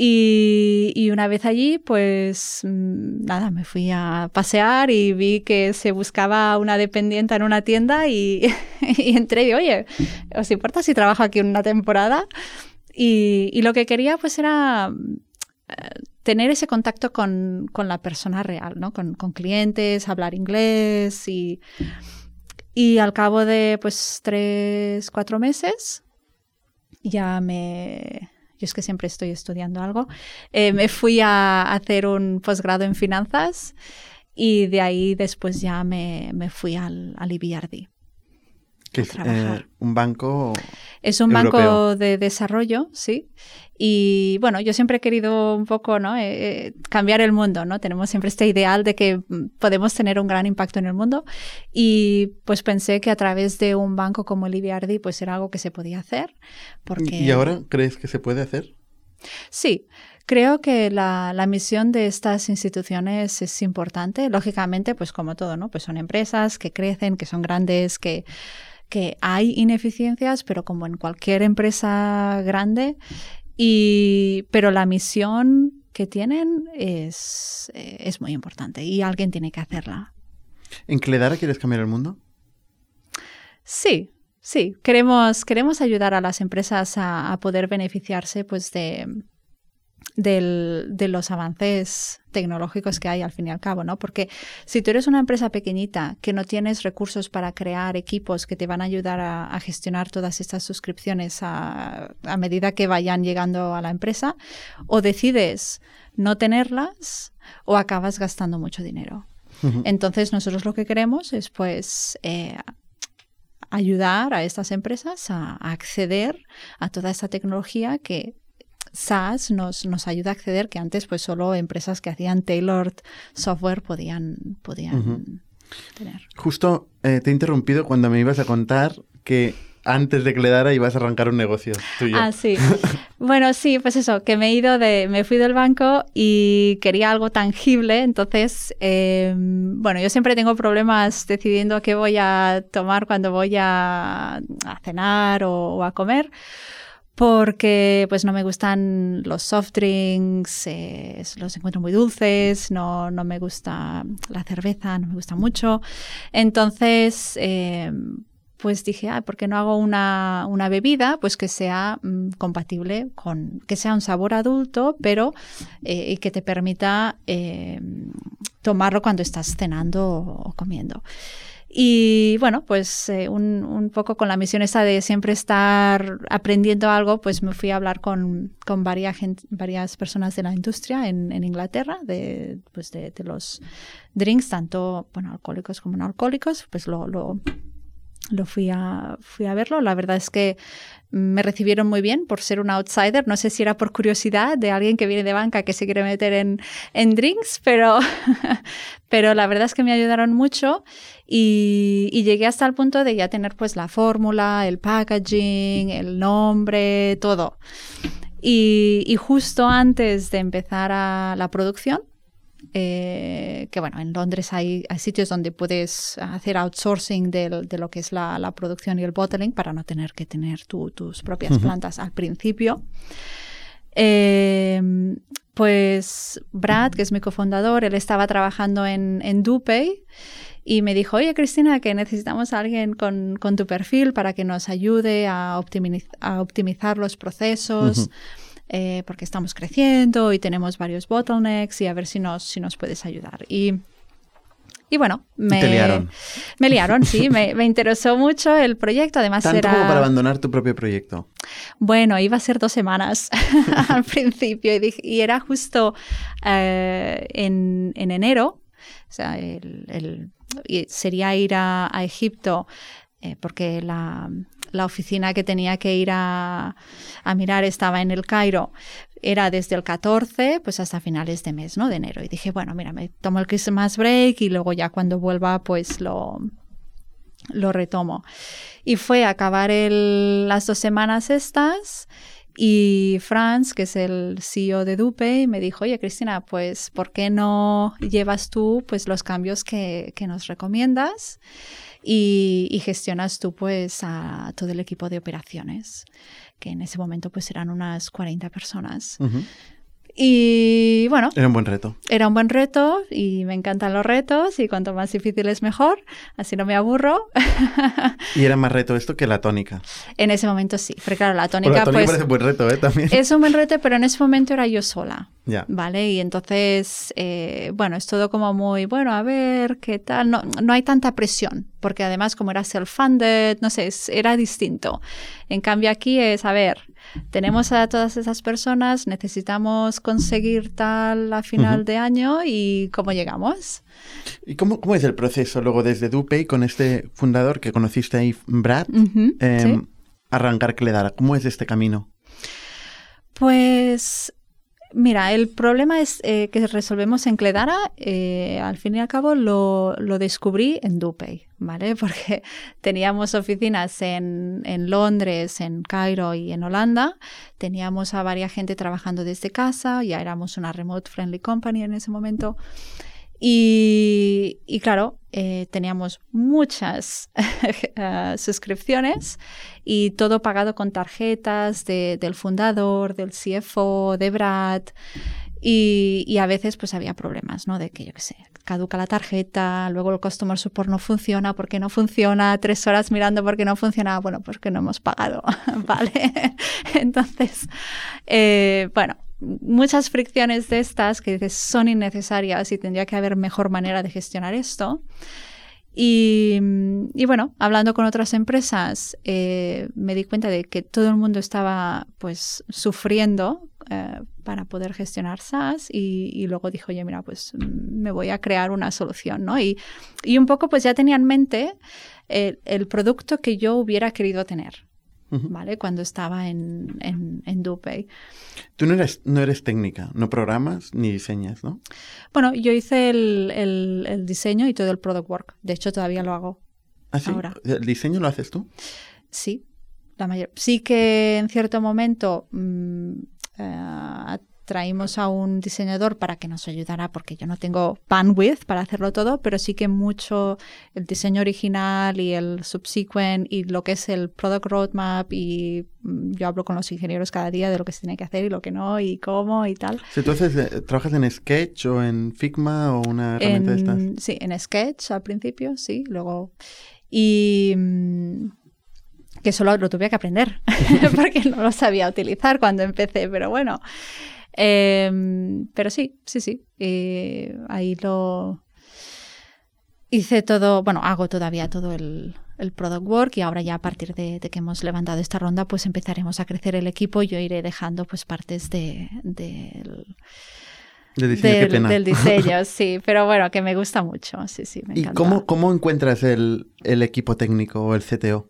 Y, una vez allí, pues mm, nada, me fui a pasear y vi que se buscaba una dependiente en una tienda y, entré y, oye, ¿os importa si trabajo aquí una temporada? Y, lo que quería pues era eh, tener ese contacto con, la persona real, ¿no? Con, con, clientes, hablar inglés y, y al cabo de pues tres, cuatro meses ya me yo es que siempre estoy estudiando algo, eh, me fui a hacer un posgrado en finanzas y de ahí después ya me, me fui al, al IBRD. ¿Qué es eh, un banco? Es un banco de desarrollo, sí. Y bueno, yo siempre he querido un poco ¿no? Eh, eh, cambiar el mundo, ¿no? Tenemos siempre este ideal de que mm, podemos tener un gran impacto en el mundo y pues pensé que a través de un banco como el IBRD pues era algo que se podía hacer. Porque... ¿Y ahora crees que se puede hacer? Sí, Creo que la, la, misión de estas instituciones es importante. Lógicamente, pues como todo, ¿no? Pues son empresas que crecen, que son grandes, que que hay ineficiencias, pero como en cualquier empresa grande, y, pero la misión que tienen es, eh, es muy importante y alguien tiene que hacerla. ¿En Cledara quieres cambiar el mundo? Sí, sí. Queremos, queremos ayudar a las empresas a, a poder beneficiarse pues, de, del, de los avances tecnológicos que hay al fin y al cabo, ¿no? Porque si tú eres una empresa pequeñita que no tienes recursos para crear equipos que te van a ayudar a, gestionar todas estas suscripciones a, a, medida que vayan llegando a la empresa, o decides no tenerlas o acabas gastando mucho dinero. Entonces nosotros lo que queremos es pues eh, ayudar a estas empresas a, a acceder a toda esta tecnología que SaaS nos, nos ayuda a acceder que antes pues solo empresas que hacían tailored software podían, podían tener. Justo eh, te he interrumpido cuando me ibas a contar que antes de que le dara ibas a arrancar un negocio tuyo. Ah, sí. bueno, sí, pues eso, que me he ido de, me fui del banco y quería algo tangible, entonces, eh, bueno, yo siempre tengo problemas decidiendo qué voy a tomar cuando voy a, a cenar o, o a comer porque pues no me gustan los soft drinks, eh, los encuentro muy dulces, no, no, me gusta la cerveza, no me gusta mucho. Entonces, eh, pues dije, ah, ¿por qué no hago una, una bebida pues que sea mm, compatible con, que sea un sabor adulto, pero eh, que te permita tomarlo cuando estás cenando o comiendo? Y bueno, pues eh, un, un, poco con la misión esta de siempre estar aprendiendo algo, pues me fui a hablar con, con varias, varias personas de la industria en, en Inglaterra, de, pues de, de, los drinks, tanto bueno, alcohólicos como no alcohólicos, pues lo, lo, lo fui a, fui a verlo. La verdad es que me recibieron muy bien por ser un outsider. No sé si era por curiosidad de alguien que viene de banca que se quiere meter en, en drinks, pero, pero la verdad es que me ayudaron mucho y, y, llegué hasta el punto de ya tener pues la fórmula, el packaging, el nombre, todo. Y, y justo antes de empezar a la producción, eh, que bueno, en Londres hay, hay, sitios donde puedes hacer outsourcing de, de lo que es la, la, producción y el bottling para no tener que tener tu, tus propias uh -huh. plantas al principio. Eh, pues Brad, que es mi cofundador, él estaba trabajando en, en DuPay y me dijo, oye Cristina, que necesitamos a alguien con, con tu perfil para que nos ayude a, optimiz a optimizar los procesos. Uh -huh eh, porque estamos creciendo y tenemos varios bottlenecks y a ver si nos, si nos puedes ayudar. Y, y bueno, me, ¿Te liaron? me liaron, sí, me, me, interesó mucho el proyecto. Además ¿Tanto era... como para abandonar tu propio proyecto? Bueno, iba a ser dos semanas al principio y, dije, y, era justo eh, en, en, enero, o sea, el, el, sería ir a, a Egipto eh, porque la, la, oficina que tenía que ir a, mirar estaba en el Cairo, era desde el 14 pues hasta finales de mes, ¿no? De enero. Y dije, bueno, mira, me tomo el Christmas break y luego ya cuando vuelva pues lo, lo retomo. Y fue acabar las dos semanas estas y Franz, que es el CEO de Dupe, me dijo, oye Cristina, pues ¿por qué no llevas tú pues los cambios que, que nos recomiendas? Y, y, gestionas tú pues a todo el equipo de operaciones, que en ese momento pues eran unas 40 personas. Y bueno. Era un buen reto. Era un buen reto y me encantan los retos y cuanto más difícil es mejor, así no me aburro. ¿Y era más reto esto que la tónica? En ese momento sí, pero claro, la tónica, la tónica pues, parece un buen reto, ¿eh? También. Es un buen reto, pero en ese momento era yo sola. Ya. ¿Vale? Y entonces, eh, bueno, es todo como muy, bueno, a ver, ¿qué tal? No, no hay tanta presión, porque además como era self-funded, no sé, es, era distinto. En cambio aquí es, a ver, tenemos a todas esas personas, necesitamos conseguir tal a final uh -huh. de año y cómo llegamos. ¿Y cómo, cómo, es el proceso luego desde DuPay con este fundador que conociste ahí, Brad? Uh -huh, eh, ¿sí? arrancar Cledara? ¿Cómo es este camino? Pues Mira, el problema es eh, que resolvemos en Cledara, eh, al fin y al cabo lo, lo, descubrí en Dupey, ¿vale? Porque teníamos oficinas en, en, Londres, en Cairo y en Holanda, teníamos a varias gente trabajando desde casa, ya éramos una remote friendly company en ese momento. Y claro, eh, teníamos muchas uh, suscripciones y todo pagado con tarjetas de, del fundador, del CFO, de Brad. Y, a veces pues había problemas, ¿no? De que, yo qué sé, caduca la tarjeta, luego el customer support no funciona, porque no funciona? Tres horas mirando porque no funciona, bueno, pues que no hemos pagado, ¿vale? Entonces, eh, bueno, muchas fricciones de estas que dices son innecesarias y tendría que haber mejor manera de gestionar esto. Y, bueno, hablando con otras empresas, eh, me di cuenta de que todo el mundo estaba pues sufriendo eh, para poder gestionar SaaS y, luego dijo, oye, mira, pues me voy a crear una solución, ¿no? Y, y un poco pues ya tenía en mente el, el producto que yo hubiera querido tener. ¿Vale? Cuando estaba en, en, en Dupey. Tú no eres, no eres técnica, no programas ni diseñas, ¿no? Bueno, yo hice el, el, el diseño y todo el product work. De hecho, todavía lo hago. ¿Ah, sí? ahora. ¿El diseño lo haces tú? Sí, la mayor. Sí que en cierto momento mmm, uh, traímos a un diseñador para que nos ayudara porque yo no tengo bandwidth para hacerlo todo, pero sí que mucho el diseño original y el subsequent y lo que es el product roadmap y mm, yo hablo con los ingenieros cada día de lo que se tiene que hacer y lo que no y cómo y tal. Entonces, eh, ¿trabajas en Sketch o en Figma o una herramienta en, de estas? Sí, en Sketch al principio, sí, luego... Y mm, que solo lo tuve que aprender porque no lo sabía utilizar cuando empecé, pero bueno, eh, pero sí, sí, sí. Eh, ahí lo hice todo, bueno, hago todavía todo el, el, product work y ahora ya a partir de, de, que hemos levantado esta ronda, pues empezaremos a crecer el equipo y yo iré dejando pues partes de, de de diseño, del, del, diseño, sí, pero bueno, que me gusta mucho, sí, sí, me ¿Y encanta. cómo, cómo encuentras el, el equipo técnico o el CTO?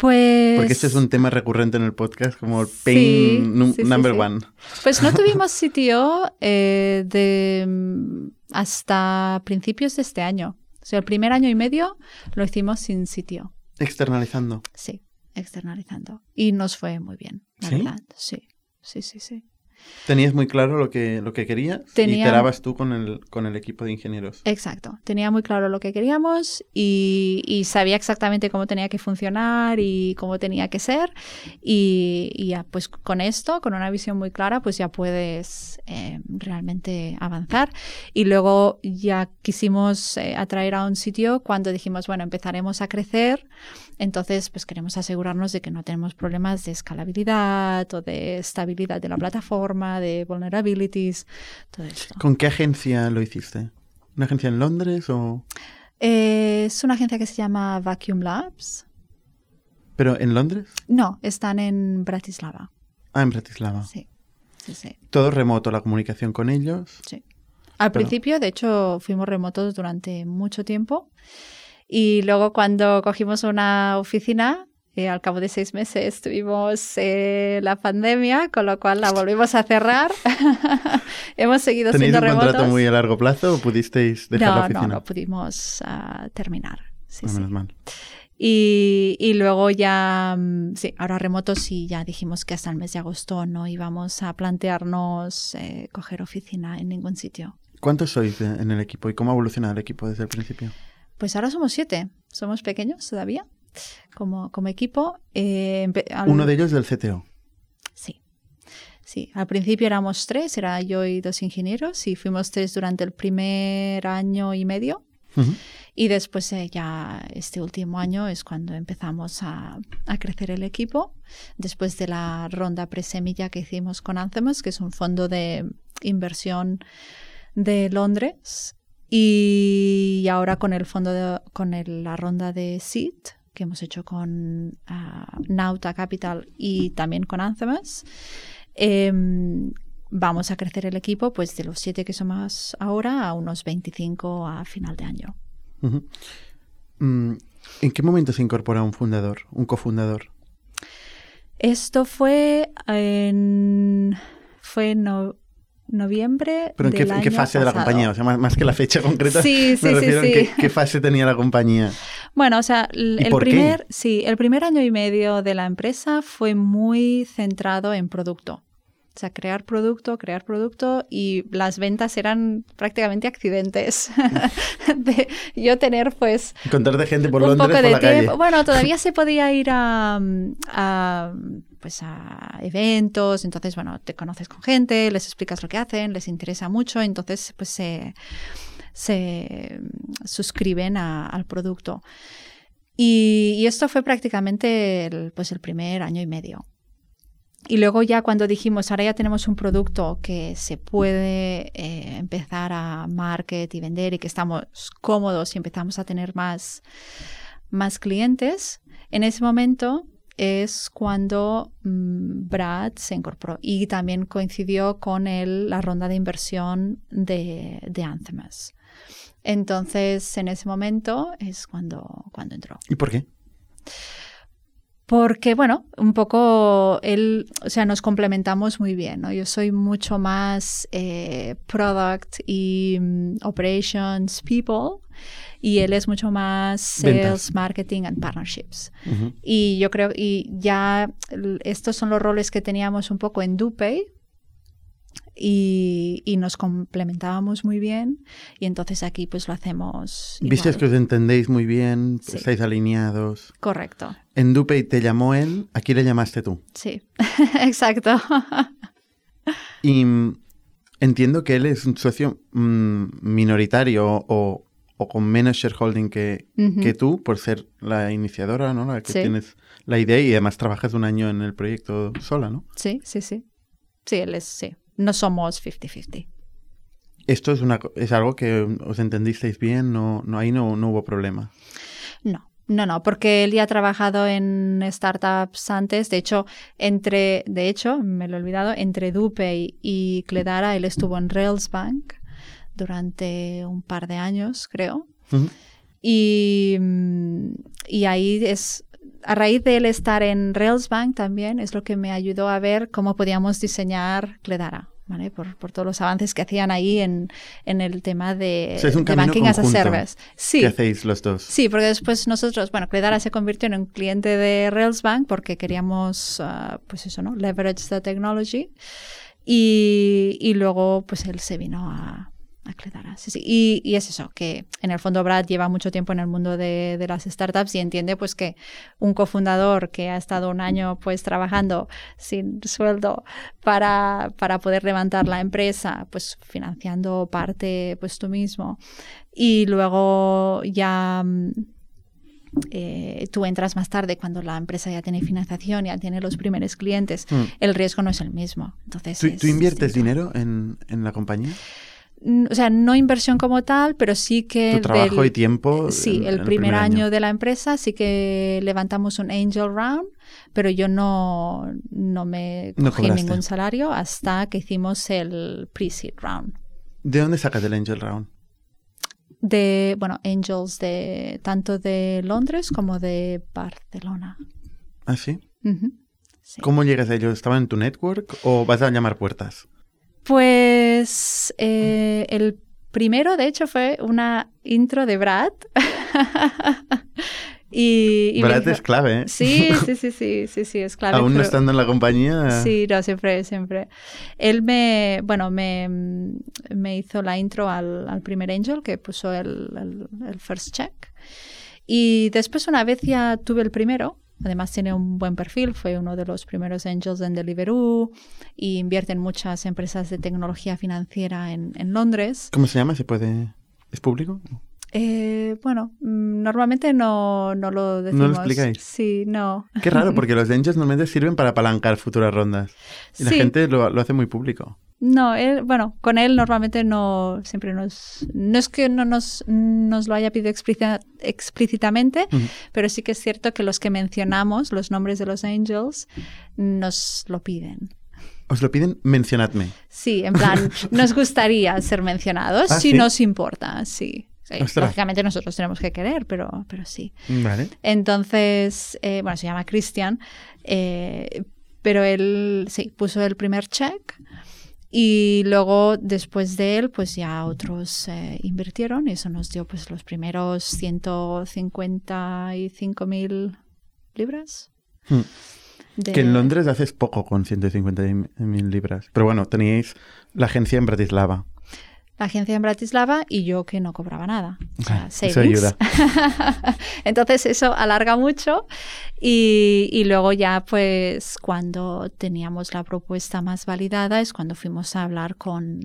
Pues... Porque este es un tema recurrente en el podcast, como el pain sí, sí, number sí, one. Pues no tuvimos CTO eh, de hasta principios de este año. O sea, el primer año y medio lo hicimos sin CTO. Externalizando. Sí, externalizando. Y nos fue muy bien, la ¿Sí? verdad. Sí, sí, sí, sí. Tenías muy claro lo que, lo que querías Tenía... y iterabas tú con el, con el equipo de ingenieros. Exacto. Tenía muy claro lo que queríamos y, y sabía exactamente cómo tenía que funcionar y cómo tenía que ser. Y, y, ya, pues con esto, con una visión muy clara, pues ya puedes eh, realmente avanzar. Y luego ya quisimos eh, atraer a un sitio cuando dijimos, bueno, empezaremos a crecer. Entonces, pues queremos asegurarnos de que no tenemos problemas de escalabilidad o de estabilidad de la plataforma, de vulnerabilities, todo esto. ¿Con qué agencia lo hiciste? ¿Una agencia en Londres o...? Eh, es una agencia que se llama Vacuum Labs. ¿Pero en Londres? No, están en Bratislava. Ah, en Bratislava. Sí, sí, sí. ¿Todo remoto, la comunicación con ellos? Sí. Al Pero... principio, de hecho, fuimos remotos durante mucho tiempo. Y luego cuando cogimos una oficina, eh, al cabo de seis meses tuvimos eh, la pandemia, con lo cual la volvimos a cerrar. Hemos seguido siendo remotos. un contrato muy a largo plazo o pudisteis dejar no, la oficina? No, no pudimos uh, terminar. Sí, no, sí. menos mal. Y, y, luego ya, mm, sí, ahora remotos y ya dijimos que hasta el mes de agosto no íbamos a plantearnos eh, coger oficina en ningún sitio. ¿Cuántos sois en el equipo y cómo ha evolucionado el equipo desde el principio? Pues ahora somos siete, somos pequeños todavía como, como equipo. Eh, al... Uno de ellos del CTO. Sí. Sí, al principio éramos tres, era yo y dos ingenieros, y fuimos tres durante el primer año y medio. Uh -huh. Y después eh, ya este último año es cuando empezamos a, a, crecer el equipo, después de la ronda presemilla que hicimos con Anthemus, que es un fondo de inversión de Londres, y ahora con el fondo de, con el, la ronda de Seed que hemos hecho con uh, Nauta Capital y también con Anthemus, eh, vamos a crecer el equipo pues de los siete que somos ahora a unos 25 a final de año. Uh -huh. mm, ¿En qué momento se incorpora un fundador, un cofundador? Esto fue en... fue no, noviembre. ¿Pero en qué, del en qué año fase de la compañía? O sea, más, más que la fecha concreta, Sí, sí, me sí, sí. qué, qué fase tenía la compañía. Bueno, o sea, el, primer, sí, el primer año y medio de la empresa fue muy centrado en producto. O sea, crear producto, crear producto y las ventas eran prácticamente accidentes. de yo tener pues Contar de gente por un Londres poco por de la tiempo. calle. Bueno, todavía se podía ir a, a, pues a eventos, entonces, bueno, te conoces con gente, les explicas lo que hacen, les interesa mucho, entonces, pues se, se suscriben a- al producto. Y, y esto fue prácticamente el, pues el primer año y medio. Y luego ya cuando dijimos, ahora ya tenemos un producto que se puede eh, empezar a market y vender y que estamos cómodos y empezamos a tener más, más clientes, en ese momento es cuando mm, Brad se incorporó y también coincidió con el- la ronda de inversión de, de Anthemus. Entonces, en ese momento es cuando, cuando entró. ¿Y por qué? Porque, bueno, un poco él, o sea, nos complementamos muy bien, ¿no? Yo soy mucho más eh, product y mm, operations people y él es mucho más sales, Ventas. marketing and partnerships. Y yo creo, y ya estos son los roles que teníamos un poco en DuPay y, y nos complementábamos muy bien y entonces aquí pues lo hacemos Visteis que igual. os entendéis muy bien, Sí. estáis alineados. Correcto, En Dupey te llamó él, ¿a quién le llamaste tú? sí, exacto. Y mm, entiendo que él es un socio mm, minoritario o, o con menos shareholding que, que tú, por ser la iniciadora, ¿no? La que Sí. tienes la idea y además trabajas un año en el proyecto sola, ¿no? Sí, sí, sí. Sí, él es, sí. No somos 50-50. Esto es, una, es algo que os entendisteis bien, no, no, ahí no, no hubo problema. No, no, no, porque él ya ha trabajado en startups antes. De hecho, entre, de hecho, me lo he olvidado, entre Dupey y Cledara, él estuvo en Railsbank durante un par de años, creo. Y, mm, y ahí es, a raíz de él estar en Railsbank también, es lo que me ayudó a ver cómo podíamos diseñar Cledara. ¿Vale? Por, por todos los avances que hacían ahí en, en el tema de, O sea, es un de Banking as a Service. Sí, ¿Qué hacéis los dos? Sí, porque después nosotros, bueno, Cledara se convirtió en un cliente de Railsbank porque queríamos, ah, pues eso, ¿no? Leverage the technology. Y, y luego, pues él se vino a, Sí, sí. Y, y es eso, que en el fondo Brad lleva mucho tiempo en el mundo de, de las startups y entiende pues que un cofundador que ha estado un año pues trabajando sin sueldo para, para poder levantar la empresa, pues financiando parte pues tú mismo y luego ya mm, eh, tú entras más tarde cuando la empresa ya tiene financiación, ya tiene los primeros clientes, Mm. el riesgo no es el mismo. Entonces ¿Tú, es tú inviertes distinto. dinero en, en la compañía? O sea, no inversión como tal, pero sí que... ¿Tu trabajo del- y tiempo? Sí, el primer, año. de la empresa sí que levantamos un angel round, pero yo no, no me cogí ningún salario hasta que hicimos el pre-seed round. ¿De dónde sacas el Angel Round? De, bueno, angels de tanto de Londres como de Barcelona. ¿Ah, sí? Sí. ¿Cómo llegas a ellos? ¿Estaban en tu network o vas a llamar puertas? Pues eh, el primero, de hecho, fue una intro de Brad. y, Brad es clave, ¿eh? Sí, sí, sí, sí, sí, sí, es clave. Aún no estando en la compañía. Sí, no, siempre, siempre. Él me, bueno, me, me hizo la intro al, al primer Angel que puso el, el- el first check. Y después, una vez ya tuve el primero, además tiene un buen perfil, fue uno de los primeros Angels en Deliveroo y invierte en muchas empresas de tecnología financiera en, Londres. ¿Cómo se llama? ¿Se puede...? ¿Es público? Eh, bueno, mm, normalmente no, no lo decimos. ¿No lo explicáis? Sí, no. Qué raro, porque los angels normalmente sirven para apalancar futuras rondas. Y la gente lo, lo hace muy público. No, él, bueno, con él normalmente no, siempre nos, no es que no nos, nos lo haya pedido explícita- explícitamente, pero sí que es cierto que los que mencionamos, los nombres de los angels, nos lo piden. Os lo piden, mencionadme. Sí, en plan, nos gustaría ser mencionados, Ah, si ¿sí? nos importa, sí. Eh, lógicamente nosotros tenemos que querer, pero, pero sí. Vale. Entonces, eh, bueno, se llama Christian, eh, pero él sí, puso el primer check y luego después de él, pues ya otros eh, invirtieron y eso nos dio pues los primeros 155 mil libras. Hmm. de- Que en Londres haces poco con 150.000 libras. Pero bueno, teníais la agencia en Bratislava. La agencia en Bratislava y yo que no cobraba nada. O sea, Ah, eso savings. ayuda. Entonces eso alarga mucho y, y luego ya pues cuando teníamos la propuesta más validada es cuando fuimos a hablar con,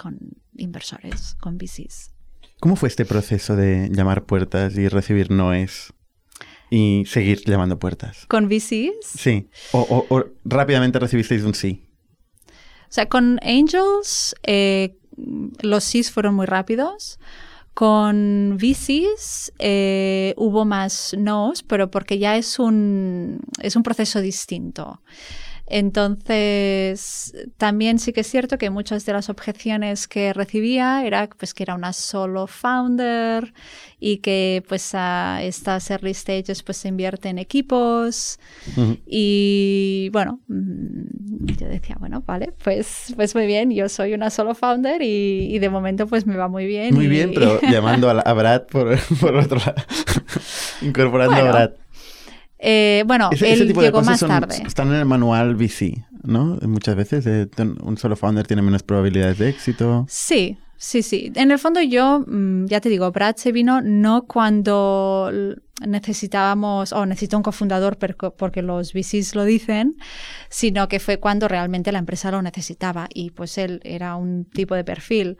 con inversores, con VCs. ¿Cómo fue este proceso de llamar puertas y recibir noes y seguir llamando puertas? Con VCs, Sí. O, o- o rápidamente recibisteis un sí. o sea, con Angels eh, los sís fueron muy rápidos. Con VCs eh, hubo más nos, pero porque ya es un, es un proceso distinto. Entonces, también sí que es cierto que muchas de las objeciones que recibía era pues que era una solo founder y que pues a estas early stages pues se invierte en equipos y bueno, mm, yo decía, bueno, vale, pues, pues muy bien, yo soy una solo founder y, y de momento pues me va muy bien. Muy y- bien, pero llamando a, la- a Brad por, por otro lado. Incorporando Bueno, a Brad. Eh, bueno, Ese, él ese tipo de llegó cosas más son- tarde. están en el manual VC, ¿no? Muchas veces eh, un solo founder tiene menos probabilidades de éxito. Sí, sí, sí. En el fondo yo, mm, ya te digo, Brad se vino no cuando necesitábamos, o necesito un cofundador porque los VCs lo dicen, sino que fue cuando realmente la empresa lo necesitaba y pues él era un tipo de perfil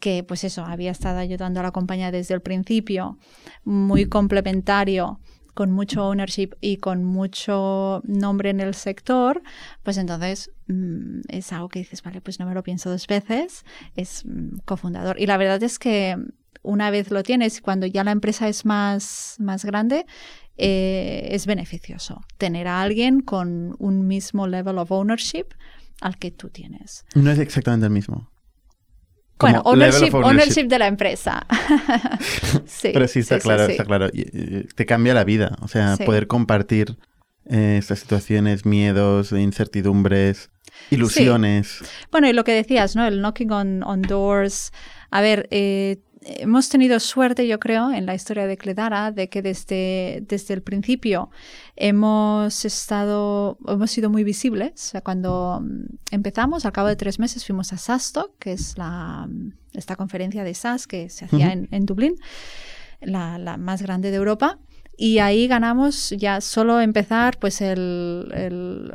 que pues eso, había estado ayudando a la compañía desde el principio, muy complementario con mucho ownership y con mucho nombre en el sector, pues entonces mm, es algo que dices, vale, pues no me lo pienso dos veces, es mm, cofundador. Y la verdad es que una vez lo tienes, cuando ya la empresa es más, más grande, eh, es beneficioso tener a alguien con un mismo level of ownership al que tú tienes. No es exactamente el mismo. Bueno, Como level ownership, ownership de la empresa. sí, Pero sí está sí, claro, sí. está claro. Y, Te cambia la vida. O sea, poder compartir eh, estas situaciones, miedos, incertidumbres, ilusiones. Bueno, y lo que decías, ¿no? El knocking on, on doors. A ver, eh, hemos tenido suerte, yo creo, en la historia de Cledara, de que desde, desde el principio hemos estado, hemos sido muy visibles. O sea, cuando mm, empezamos, al cabo de tres meses, fuimos a SaaStock, que es la, mm, esta conferencia de SaaS que se hacía en, en Dublín, la, la más grande de Europa. Y ahí ganamos ya solo empezar, pues el, el,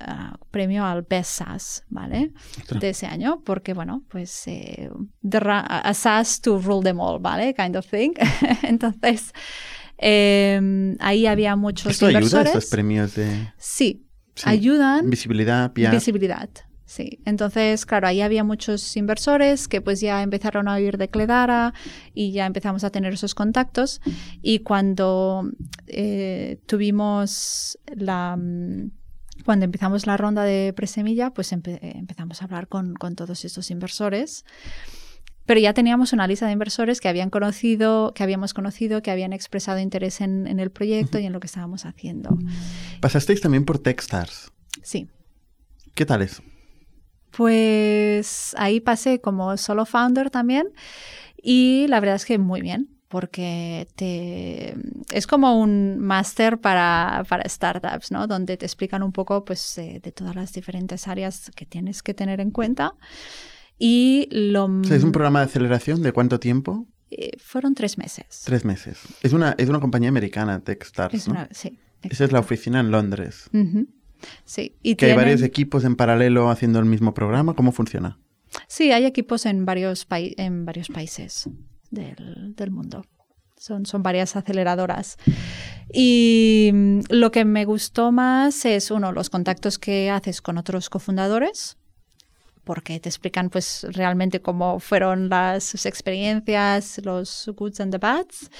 ah, premio al Best SaaS, ¿vale? De ese año, porque bueno, pues eh, the a SaaS to rule them all, ¿vale? Kind of thing. Entonces, eh, ahí había muchos ¿Esto ayuda, inversores. estos premios de Sí, sí, ayudan visibilidad, PR? visibilidad. Sí, entonces, claro, ahí había muchos inversores que pues ya empezaron a oír de Cledara y ya empezamos a tener esos contactos. Y cuando eh, tuvimos la... Cuando empezamos la ronda de presemilla, pues empe- eh, empezamos a hablar con, con todos estos inversores. Pero ya teníamos una lista de inversores que habían conocido, que habíamos conocido, que habían expresado interés en, en el proyecto y en lo que estábamos haciendo. Pasasteis también por Techstars. Sí. ¿Qué tal es? Pues ahí pasé como solo founder también y la verdad es que muy bien porque te, es como un máster para, para startups, ¿no? Donde te explican un poco pues, eh, de todas las diferentes áreas que tienes que tener en cuenta. Y lo... ¿Es un programa de aceleración de cuánto tiempo? eh, fueron tres meses. Tres meses. Es una, es una compañía americana, Techstars, Es ¿no? una- sí, Esa es la oficina en Londres. Sí, y Que hay varios equipos en paralelo haciendo el mismo programa. ¿Cómo funciona? Sí, hay equipos en varios, en varios países del, del mundo. Son, son varias aceleradoras. Y mm, lo que me gustó más es, uno, los contactos que haces con otros cofundadores, porque te explican pues realmente cómo fueron las, sus experiencias, los goods and the bads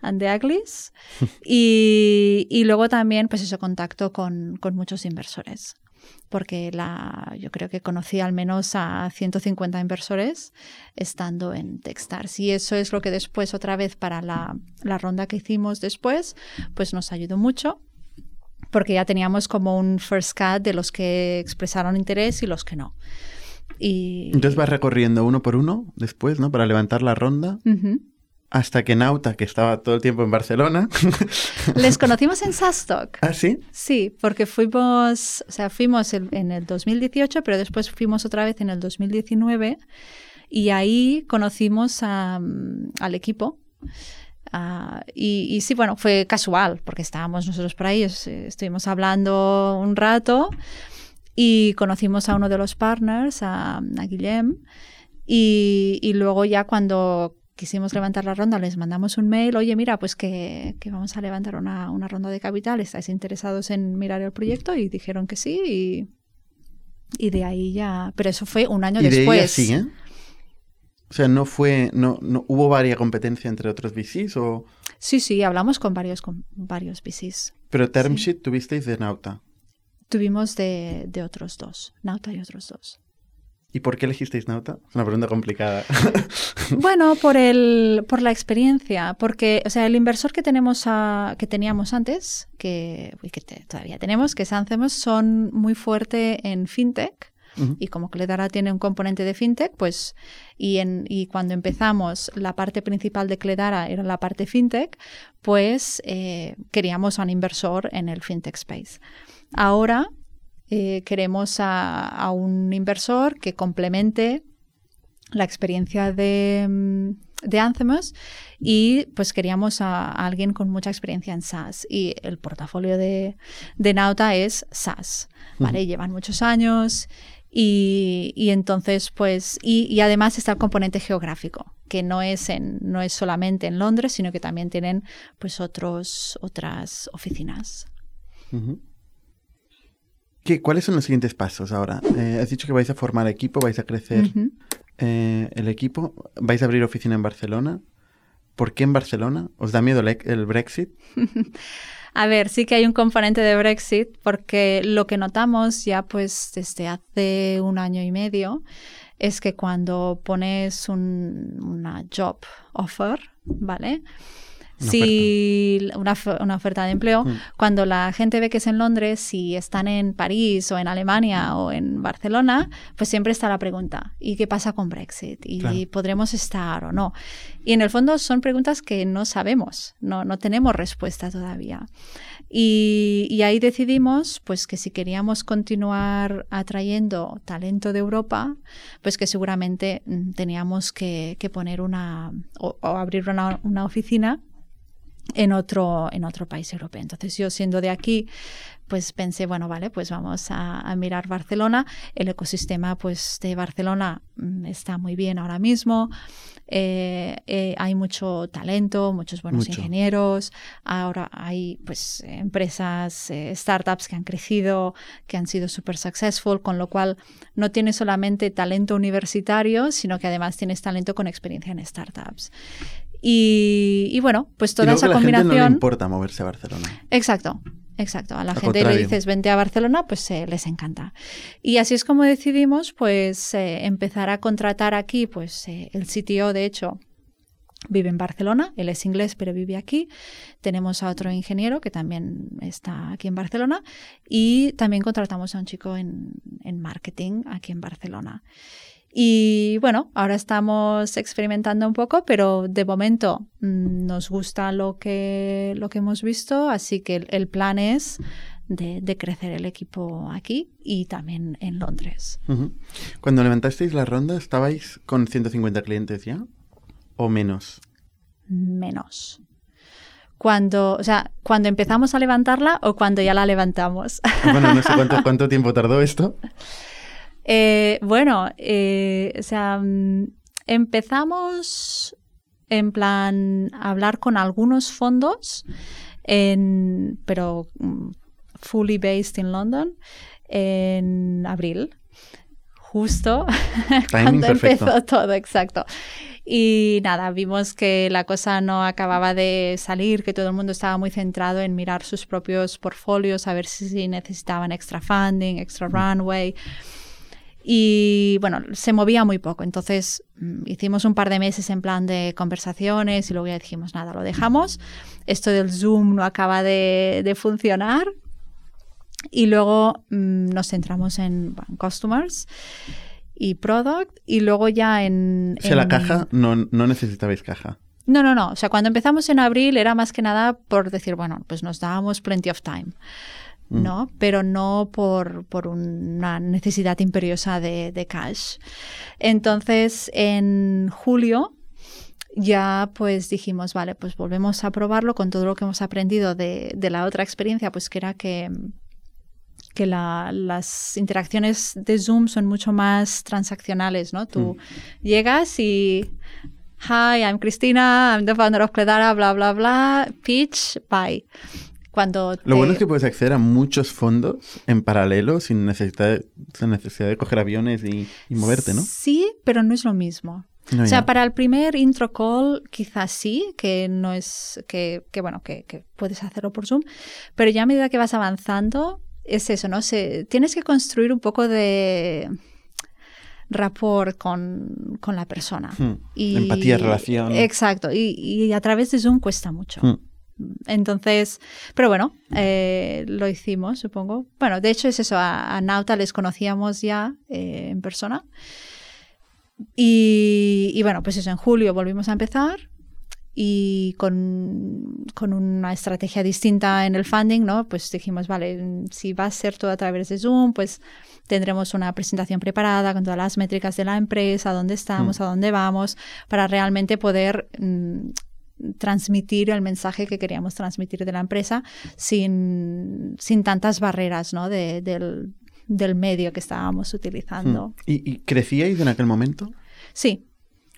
and the uglies. y, y luego también pues eso, contacto con, con muchos inversores. Porque la, yo creo que conocí al menos a 150 inversores estando en Techstars. Y eso es lo que después, otra vez, para la, la ronda que hicimos después, pues nos ayudó mucho porque ya teníamos como un first cut de los que expresaron interés y los que no. Y, Entonces vas recorriendo uno por uno después, ¿no? Para levantar la ronda. Ujú. Hasta que Nauta, que estaba todo el tiempo en Barcelona. Les conocimos en Sastock. ¿Ah, sí? Sí, porque fuimos, o sea, fuimos en el 2018, pero después fuimos otra vez en el 2019 y ahí conocimos a, mm, al equipo. Ah, y, y sí, bueno, fue casual, porque estábamos nosotros por ahí, es- estuvimos hablando un rato y conocimos a uno de los partners, a, a Guillem, y, y luego ya cuando quisimos levantar la ronda, les mandamos un mail, oye, mira, pues que, que vamos a levantar una, una ronda de capital, ¿estáis interesados en mirar el proyecto? Y dijeron que sí, y, y de ahí ya, pero eso fue un año y de después. ella sí, ¿eh? O sea, no fue, no, no hubo varia competencia entre otros VCs o... Sí, sí, hablamos con varios, con varios VCs. Pero term Sí. sheet tuvisteis de Nauta. Tuvimos de, de otros dos, Nauta y otros dos. ¿Y por qué elegisteis Nauta? Es una pregunta complicada. Bueno, por el, por la experiencia, porque, o sea, el inversor que tenemos a- que teníamos antes, que, y que te- todavía tenemos, que es Anthemos, son muy fuerte en fintech. Y como Cledara tiene un componente de fintech, pues, y, en, y cuando empezamos, la parte principal de Cledara era la parte fintech, pues eh, queríamos a un inversor en el fintech space. Ahora eh, queremos a, a un inversor que complemente la experiencia de, mm, de Anthemus y pues queríamos a, a alguien con mucha experiencia en SaaS y el portafolio de, de Nauta es SaaS, ¿vale? Llevan muchos años y, y entonces pues y, y además está el componente geográfico que no es en no es solamente en Londres sino que también tienen pues otros otras oficinas. Ujú. ¿Qué, ¿Cuáles son los siguientes pasos ahora? Eh, has dicho que vais a formar equipo, vais a crecer eh, el equipo, vais a abrir oficina en Barcelona. ¿Por qué en Barcelona? ¿Os da miedo el Brexit? A ver, sí que hay un componente de Brexit porque lo que notamos ya pues desde hace un año y medio es que cuando pones un- una job offer, ¿vale? Una si una, una oferta de empleo, Mm. cuando la gente ve que es en Londres, si están en París o en Alemania o en Barcelona, pues siempre está la pregunta, ¿y qué pasa con Brexit? ¿Y Claro. podremos estar o no? Y en el fondo son preguntas que no sabemos, no, no tenemos respuesta todavía. Y, y ahí decidimos pues que si queríamos continuar atrayendo talento de Europa, pues que seguramente mm, teníamos que, que poner una o, o abrir una, una oficina en otro, en otro país europeo. Entonces yo siendo de aquí, pues pensé, bueno, vale, pues vamos a, a mirar Barcelona. El ecosistema pues de Barcelona mm, está muy bien ahora mismo. Eh, eh, hay mucho talento, muchos buenos Mucho. ingenieros. Ahora hay pues empresas, eh, startups que han crecido, que han sido súper successful, con lo cual no tienes solamente talento universitario, sino que además tienes talento con experiencia en startups. Y, y bueno, pues y toda luego esa que la gente no le combinación. importa moverse a Barcelona. Exacto, exacto. A la Al gente le dices vente a Barcelona, pues eh, les encanta. Y así es como decidimos, pues, eh, empezar a contratar aquí, pues, eh, el CTO, de hecho, vive en Barcelona, él es inglés, pero vive aquí. Tenemos a otro ingeniero que también está aquí en Barcelona y también contratamos a un chico en, en marketing aquí en Barcelona. Y bueno, ahora estamos experimentando un poco, pero de momento mm, nos gusta lo que, lo que hemos visto, así que el, el plan es de, de crecer el equipo aquí y también en Londres. Cuando levantasteis la ronda, ¿estabais con 150 clientes ya? ¿O menos? Menos. Cuando, o sea, cuando empezamos a levantarla o cuando ya la levantamos. Bueno, no sé cuánto, cuánto tiempo tardó esto. Eh, bueno, eh, o sea, mm, empezamos en plan a hablar con algunos fondos, en, pero mm, fully based in London, en abril. justo cuando perfecto. empezó todo, exacto. Y nada, vimos que la cosa no acababa de salir, que todo el mundo estaba muy centrado en mirar sus propios portfolios, a ver si necesitaban extra funding, extra runway. Y bueno, se movía muy poco. Entonces mm, hicimos un par de meses en plan de conversaciones y luego ya dijimos, nada, lo dejamos. Esto del Zoom no acaba de, de funcionar. Y luego mm, nos centramos en bueno, customers y product y luego ya en... O sea, la caja, no, no necesitabais caja. No, no, no. O sea, cuando empezamos en abril era más que nada por decir, bueno, pues nos dábamos plenty of time. Mm. ¿no? Pero no por, por una necesidad imperiosa de, de cash. Entonces, en julio ya pues dijimos, vale, pues volvemos a probarlo con todo lo que hemos aprendido de, de la otra experiencia, pues que era que, que la- las interacciones de Zoom son mucho más transaccionales, ¿no? Tú llegas y... Hi, I'm Cristina, I'm the founder of Cledara, bla, bla, bla, pitch, bye. Cuando Lo te- bueno es que puedes acceder a muchos fondos en paralelo sin necesidad, sin necesidad de coger aviones y, y moverte, ¿no? Sí, pero no es lo mismo. No, o sea, ya. para el primer intro call quizás sí, que no es, que, que bueno, que, que puedes hacerlo por Zoom, pero ya a medida que vas avanzando, es eso, ¿no? Se, tienes que construir un poco de rapport con, con la persona. Hmm. Empatía, relación. Exacto, y, y a través de Zoom cuesta mucho. Hmm. Entonces, pero bueno, eh, lo hicimos, supongo. Bueno, de hecho es eso, a, a Nauta les conocíamos ya eh, en persona. Y, y bueno, pues eso, en julio volvimos a empezar y con, con una estrategia distinta en el funding, ¿no? Pues dijimos, vale, si va a ser todo a través de Zoom, pues tendremos una presentación preparada con todas las métricas de la empresa, dónde estamos, a dónde vamos, para realmente poder mm, transmitir el mensaje que queríamos transmitir de la empresa sin, sin tantas barreras, ¿no? De- del, del medio que estábamos utilizando. Hmm. ¿Y, y crecíais en aquel momento? Sí,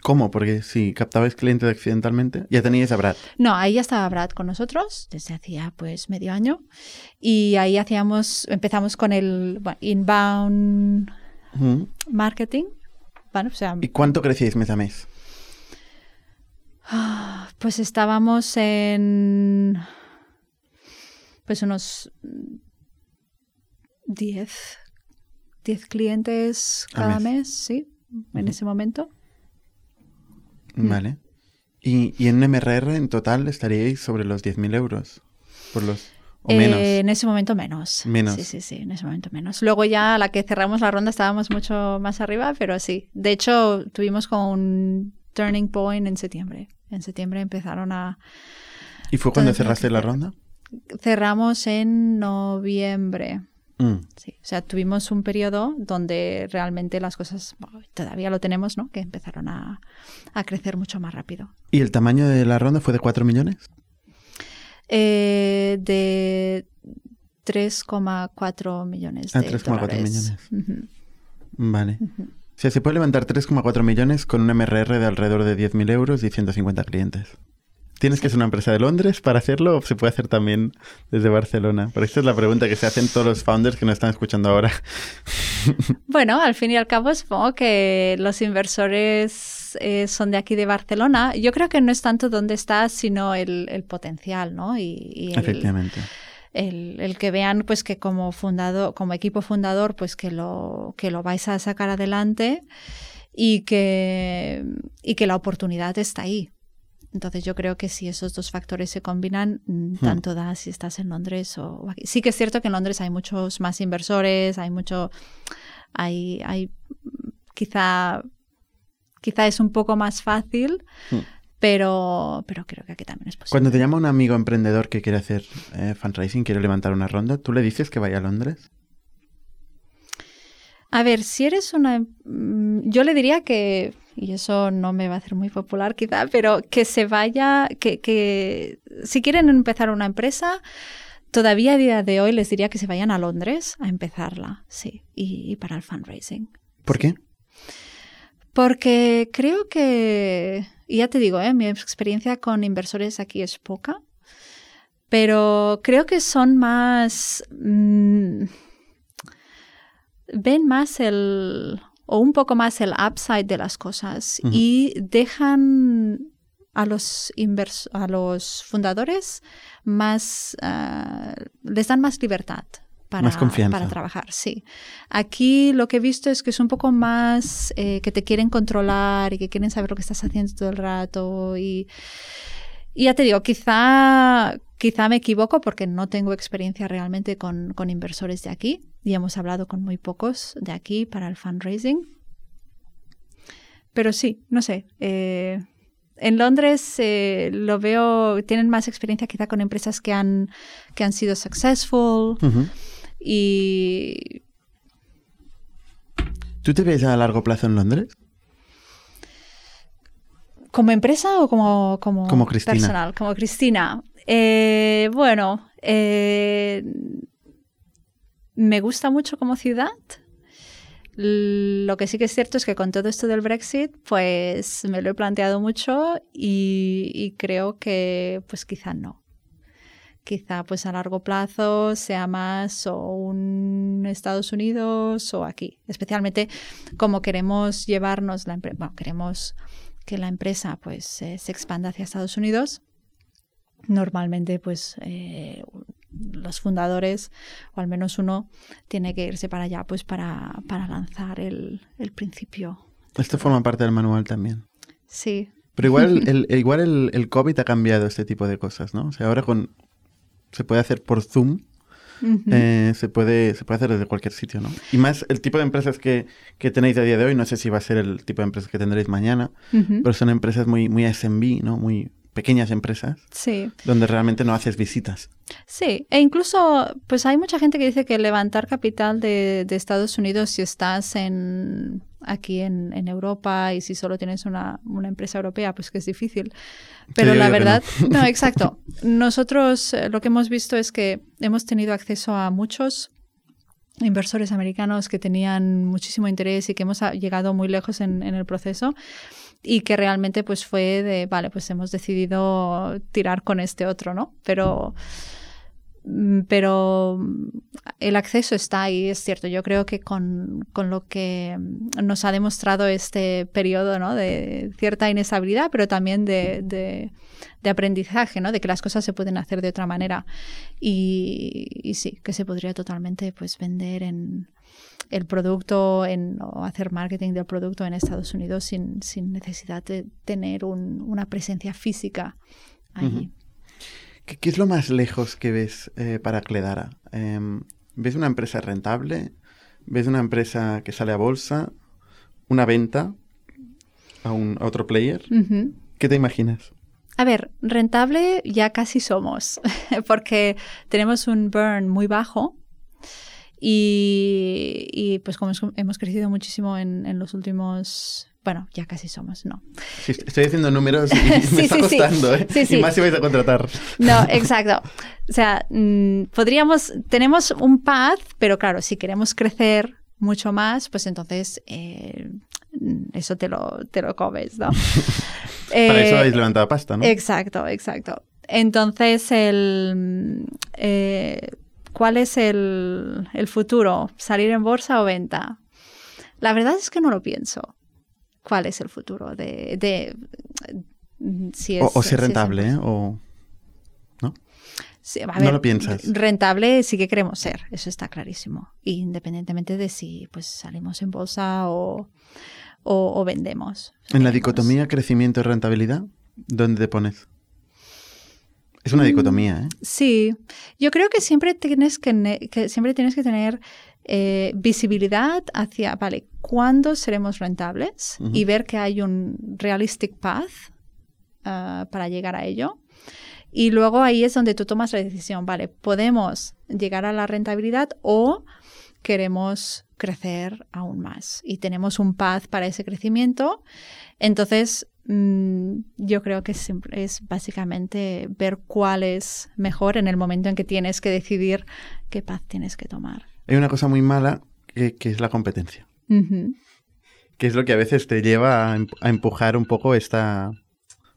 ¿Cómo? Porque si captabais clientes accidentalmente, ya teníais a Brad. No, ahí ya estaba Brad con nosotros desde hacía pues medio año y ahí hacíamos, empezamos con el bueno, inbound Ujú. marketing. Bueno, o sea, ¿Y cuánto crecíais mes a mes? Pues estábamos en pues unos 10 10 clientes cada mes. mes, sí, en ese momento. Vale. Y, y en MRR en total estaríais sobre los 10.000 euros. Por los... O Eh, menos. en ese momento menos. Menos. Sí, sí, sí, en ese momento menos. Luego ya a la que cerramos la ronda estábamos mucho más arriba, pero sí. De hecho, tuvimos como un turning point en septiembre. En septiembre empezaron a... ¿Y fue cuando cerraste la ronda? Cerramos en noviembre. Mm. Sí, o sea, tuvimos un periodo donde realmente las cosas, bueno, todavía lo tenemos, ¿no? Que empezaron a, a crecer mucho más rápido. ¿Y el tamaño de la ronda fue de 4 millones? Eh, de 3,4 millones Ah, de 3,4 dólares. millones. Ujú. Vale. O sea, se puede levantar 3,4 millones con un MRR de alrededor de 10.000 euros y 150 clientes. ¿Tienes que ser una empresa de Londres para hacerlo o se puede hacer también desde Barcelona? Porque esta es la pregunta que se hacen todos los founders que nos están escuchando ahora. Bueno, al fin y al cabo supongo que los inversores eh, son de aquí de Barcelona. Yo creo que no es tanto dónde estás, sino el, el potencial, ¿no? Y, y el, Efectivamente. El, el que vean pues que como fundador, como equipo fundador, pues que lo, que lo vais a sacar adelante y que, y que la oportunidad está ahí. Entonces yo creo que si esos dos factores se combinan, mm, tanto da si estás en Londres o o aquí. Sí que es cierto que en Londres hay muchos más inversores, hay mucho, hay, hay mm, quizá, quizá es un poco más fácil, Hmm. Pero, pero creo que aquí también es posible. Cuando te llama un amigo emprendedor que quiere hacer eh, fundraising, quiere levantar una ronda, ¿tú le dices que vaya a Londres? A ver, si eres una... mm, Yo le diría que, y eso no me va a hacer muy popular quizá, pero que se vaya, que, que si quieren empezar una empresa, todavía a día de hoy les diría que se vayan a Londres a empezarla, sí, y, y para el fundraising. ¿Por qué? Porque creo que, y ya te digo, ¿eh? mi experiencia con inversores aquí es poca, pero creo que son más... mm, ven más el... o un poco más el upside de las cosas y dejan a los, a los fundadores más, ah, les dan más libertad. Para, para, trabajar, sí. Aquí lo que he visto es que es un poco más eh, que te quieren controlar y que quieren saber lo que estás haciendo todo el rato y, y ya te digo, quizá, quizá me equivoco porque no tengo experiencia realmente con, con inversores de aquí y hemos hablado con muy pocos de aquí para el fundraising. Pero sí, no sé. Eh, en Londres eh, lo veo, tienen más experiencia quizá con empresas que han, que han sido successful y... ¿Tú te ves a largo plazo en Londres? ¿Como empresa o como, como, como Cristina. personal? Como Cristina. Eh, bueno, eh, me gusta mucho como ciudad. Lo que sí que es cierto es que con todo esto del Brexit, pues me lo he planteado mucho y, creo que pues quizá no. Quizá pues a largo plazo sea más o un Estados Unidos o aquí. Especialmente como queremos llevarnos la empresa, bueno, queremos que la empresa pues se expanda hacia Estados Unidos. Normalmente pues eh, los fundadores, o al menos uno, tiene que irse para allá pues para, para lanzar el, el principio. Esto forma parte del manual también. Sí. Pero igual, el, igual el, el, COVID ha cambiado este tipo de cosas, ¿no? O sea, ahora con se puede hacer por Zoom, eh, se, puede, se puede hacer desde cualquier sitio, ¿no? Y más el tipo de empresas que, que, tenéis a día de hoy, no sé si va a ser el tipo de empresas que tendréis mañana, pero son empresas muy, muy SMB, ¿no? Muy, pequeñas empresas sí. donde realmente no haces visitas. Sí, e incluso pues hay mucha gente que dice que levantar capital de, Estados Unidos si estás en aquí en, Europa y si solo tienes una, empresa europea, pues que es difícil. Pero la verdad, no. exacto. Nosotros eh, lo que hemos visto es que hemos tenido acceso a muchos inversores americanos que tenían muchísimo interés y que hemos llegado muy lejos en, en el proceso y que realmente pues fue de, vale, pues hemos decidido tirar con este otro, ¿no? Pero, mm, pero el acceso está ahí, es cierto. Yo creo que con, con lo que nos ha demostrado este periodo, ¿no? De cierta inestabilidad, pero también de, de, aprendizaje, ¿no? De que las cosas se pueden hacer de otra manera. Y, y sí, que se podría totalmente pues vender en el producto en, o hacer marketing del producto en Estados Unidos sin, sin necesidad de tener una presencia física allí. ¿Qué, es lo más lejos que ves eh, para Cledara? Em, ¿Ves una empresa rentable? ¿Ves una empresa que sale a bolsa? ¿Una venta a, un, otro player? ¿Qué te imaginas? A ver, rentable ya casi somos, porque tenemos un burn muy bajo y, pues como hemos crecido muchísimo en, los últimos bueno, ya casi somos, no. estoy haciendo números y me está costando, ¿eh? y más si vais a contratar. No, exacto. O sea, mm, podríamos, tenemos un path, pero claro, si queremos crecer mucho más, pues entonces eh, eso te lo, te lo comes, ¿no? Para eso habéis levantado pasta, ¿no? Exacto, exacto. Entonces, el, eh, ¿Cuál es el, futuro? ¿Salir en bolsa o venta? La verdad es que no lo pienso. ¿Cuál es el futuro? De, de si es, o, ser rentable, ¿eh? o ¿no? no lo piensas. Rentable sí que queremos ser, eso está clarísimo. Independientemente de si pues salimos en bolsa o, o, vendemos. En la dicotomía crecimiento y rentabilidad, ¿dónde te pones? Es una dicotomía, ¿eh? Sí, yo creo que siempre tienes que, siempre tienes que tener eh, visibilidad hacia, vale, ¿cuándo seremos rentables? Y ver que hay un realistic path ah, para llegar a ello. Y luego ahí es donde tú tomas la decisión, vale, podemos llegar a la rentabilidad o queremos crecer aún más y tenemos un path para ese crecimiento. Entonces, Mm, yo creo que es, básicamente ver cuál es mejor en el momento en que tienes que decidir qué paz tienes que tomar. Hay una cosa muy mala que, es la competencia. Que es lo que a veces te lleva a, empujar un poco esta,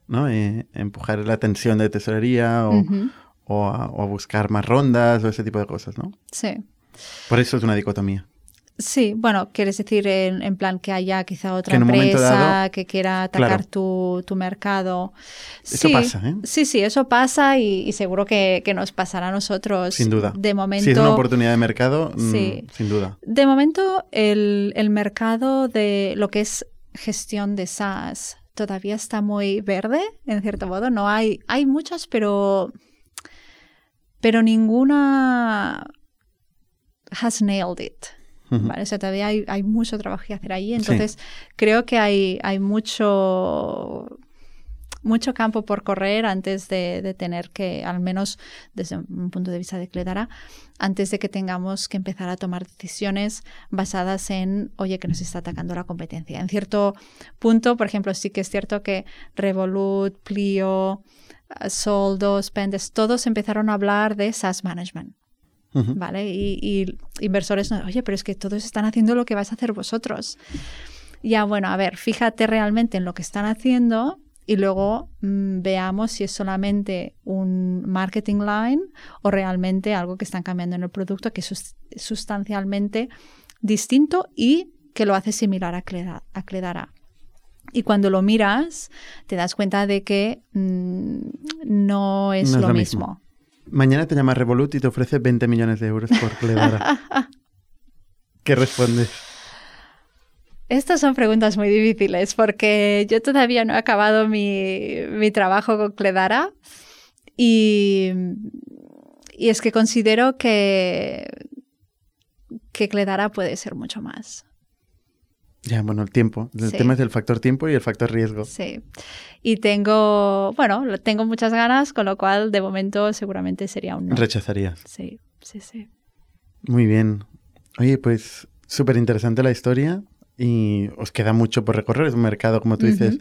¿no? Eh, empujar la tensión de tesorería o, a, buscar más rondas o ese tipo de cosas, ¿no? Sí. Por eso es una dicotomía. Sí, bueno, quieres decir en, plan que haya quizá otra Que en empresa dado- que quiera atacar Claro. tu, tu mercado. Eso Sí, pasa, ¿eh? Sí, sí, eso pasa y, y seguro que, que nos pasará a nosotros. Sin duda. De momento. Si es una oportunidad de mercado, mm, Sí. sin duda. De momento, el, el mercado de lo que es gestión de SaaS todavía está muy verde, en cierto modo. No hay, hay muchas, pero, pero ninguna has nailed it. ¿vale? O sea, todavía hay, hay mucho trabajo que hacer ahí. Entonces, creo que hay, hay mucho, mucho campo por correr antes de, de tener que, al menos desde un punto de vista de Cledara, antes de que tengamos que empezar a tomar decisiones basadas en, oye, que nos está atacando la competencia. En cierto punto, por ejemplo, sí que es cierto que Revolut, Plio, eh, Soldo, Spendes, todos empezaron a hablar de SaaS Management. ¿Vale? Y, y inversores, no, oye, pero es que todos están haciendo lo que vais a hacer vosotros. Ya, bueno, a ver, fíjate realmente en lo que están haciendo y luego mm, veamos si es solamente un marketing line o realmente algo que están cambiando en el producto que es sus- sustancialmente distinto y que lo hace similar a, Cleda- a Cledara. Y cuando lo miras, te das cuenta de que mm, no es No es lo, lo mismo. mismo. Mañana te llama Revolut y te ofrece 20 millones de euros por Cledara. ¿Qué respondes? Estas son preguntas muy difíciles porque yo todavía no he acabado mi, mi trabajo con Cledara y, y es que considero que, que Cledara puede ser mucho más. Ya, bueno, el tiempo. El Sí. tema es el factor tiempo y el factor riesgo. Sí. Y tengo, bueno, tengo muchas ganas, con lo cual de momento seguramente sería un no. Rechazarías. Sí, sí, sí. Muy bien. Oye, pues súper interesante la historia y os queda mucho por recorrer. Es un mercado, como tú dices,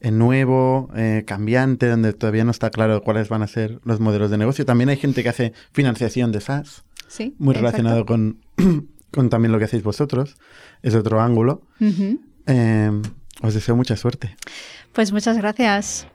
eh, nuevo, eh, cambiante, donde todavía no está claro cuáles van a ser los modelos de negocio. También hay gente que hace financiación de SaaS, Sí, muy relacionado con, con también lo que hacéis vosotros. Es otro ángulo. Eh, os deseo mucha suerte. Pues muchas gracias.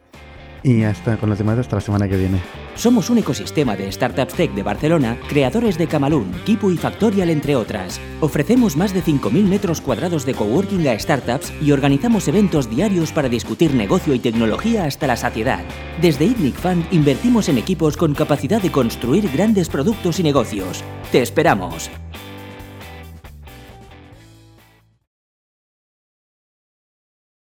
Y hasta con los demás hasta la semana que viene. Somos un ecosistema de startups tech de Barcelona, creadores de Camalún, Kipu y Factorial, entre otras. Ofrecemos más de 5.000 metros cuadrados de coworking a startups y organizamos eventos diarios para discutir negocio y tecnología hasta la saciedad. Desde ITNIC Fund invertimos en equipos con capacidad de construir grandes productos y negocios. ¡Te esperamos!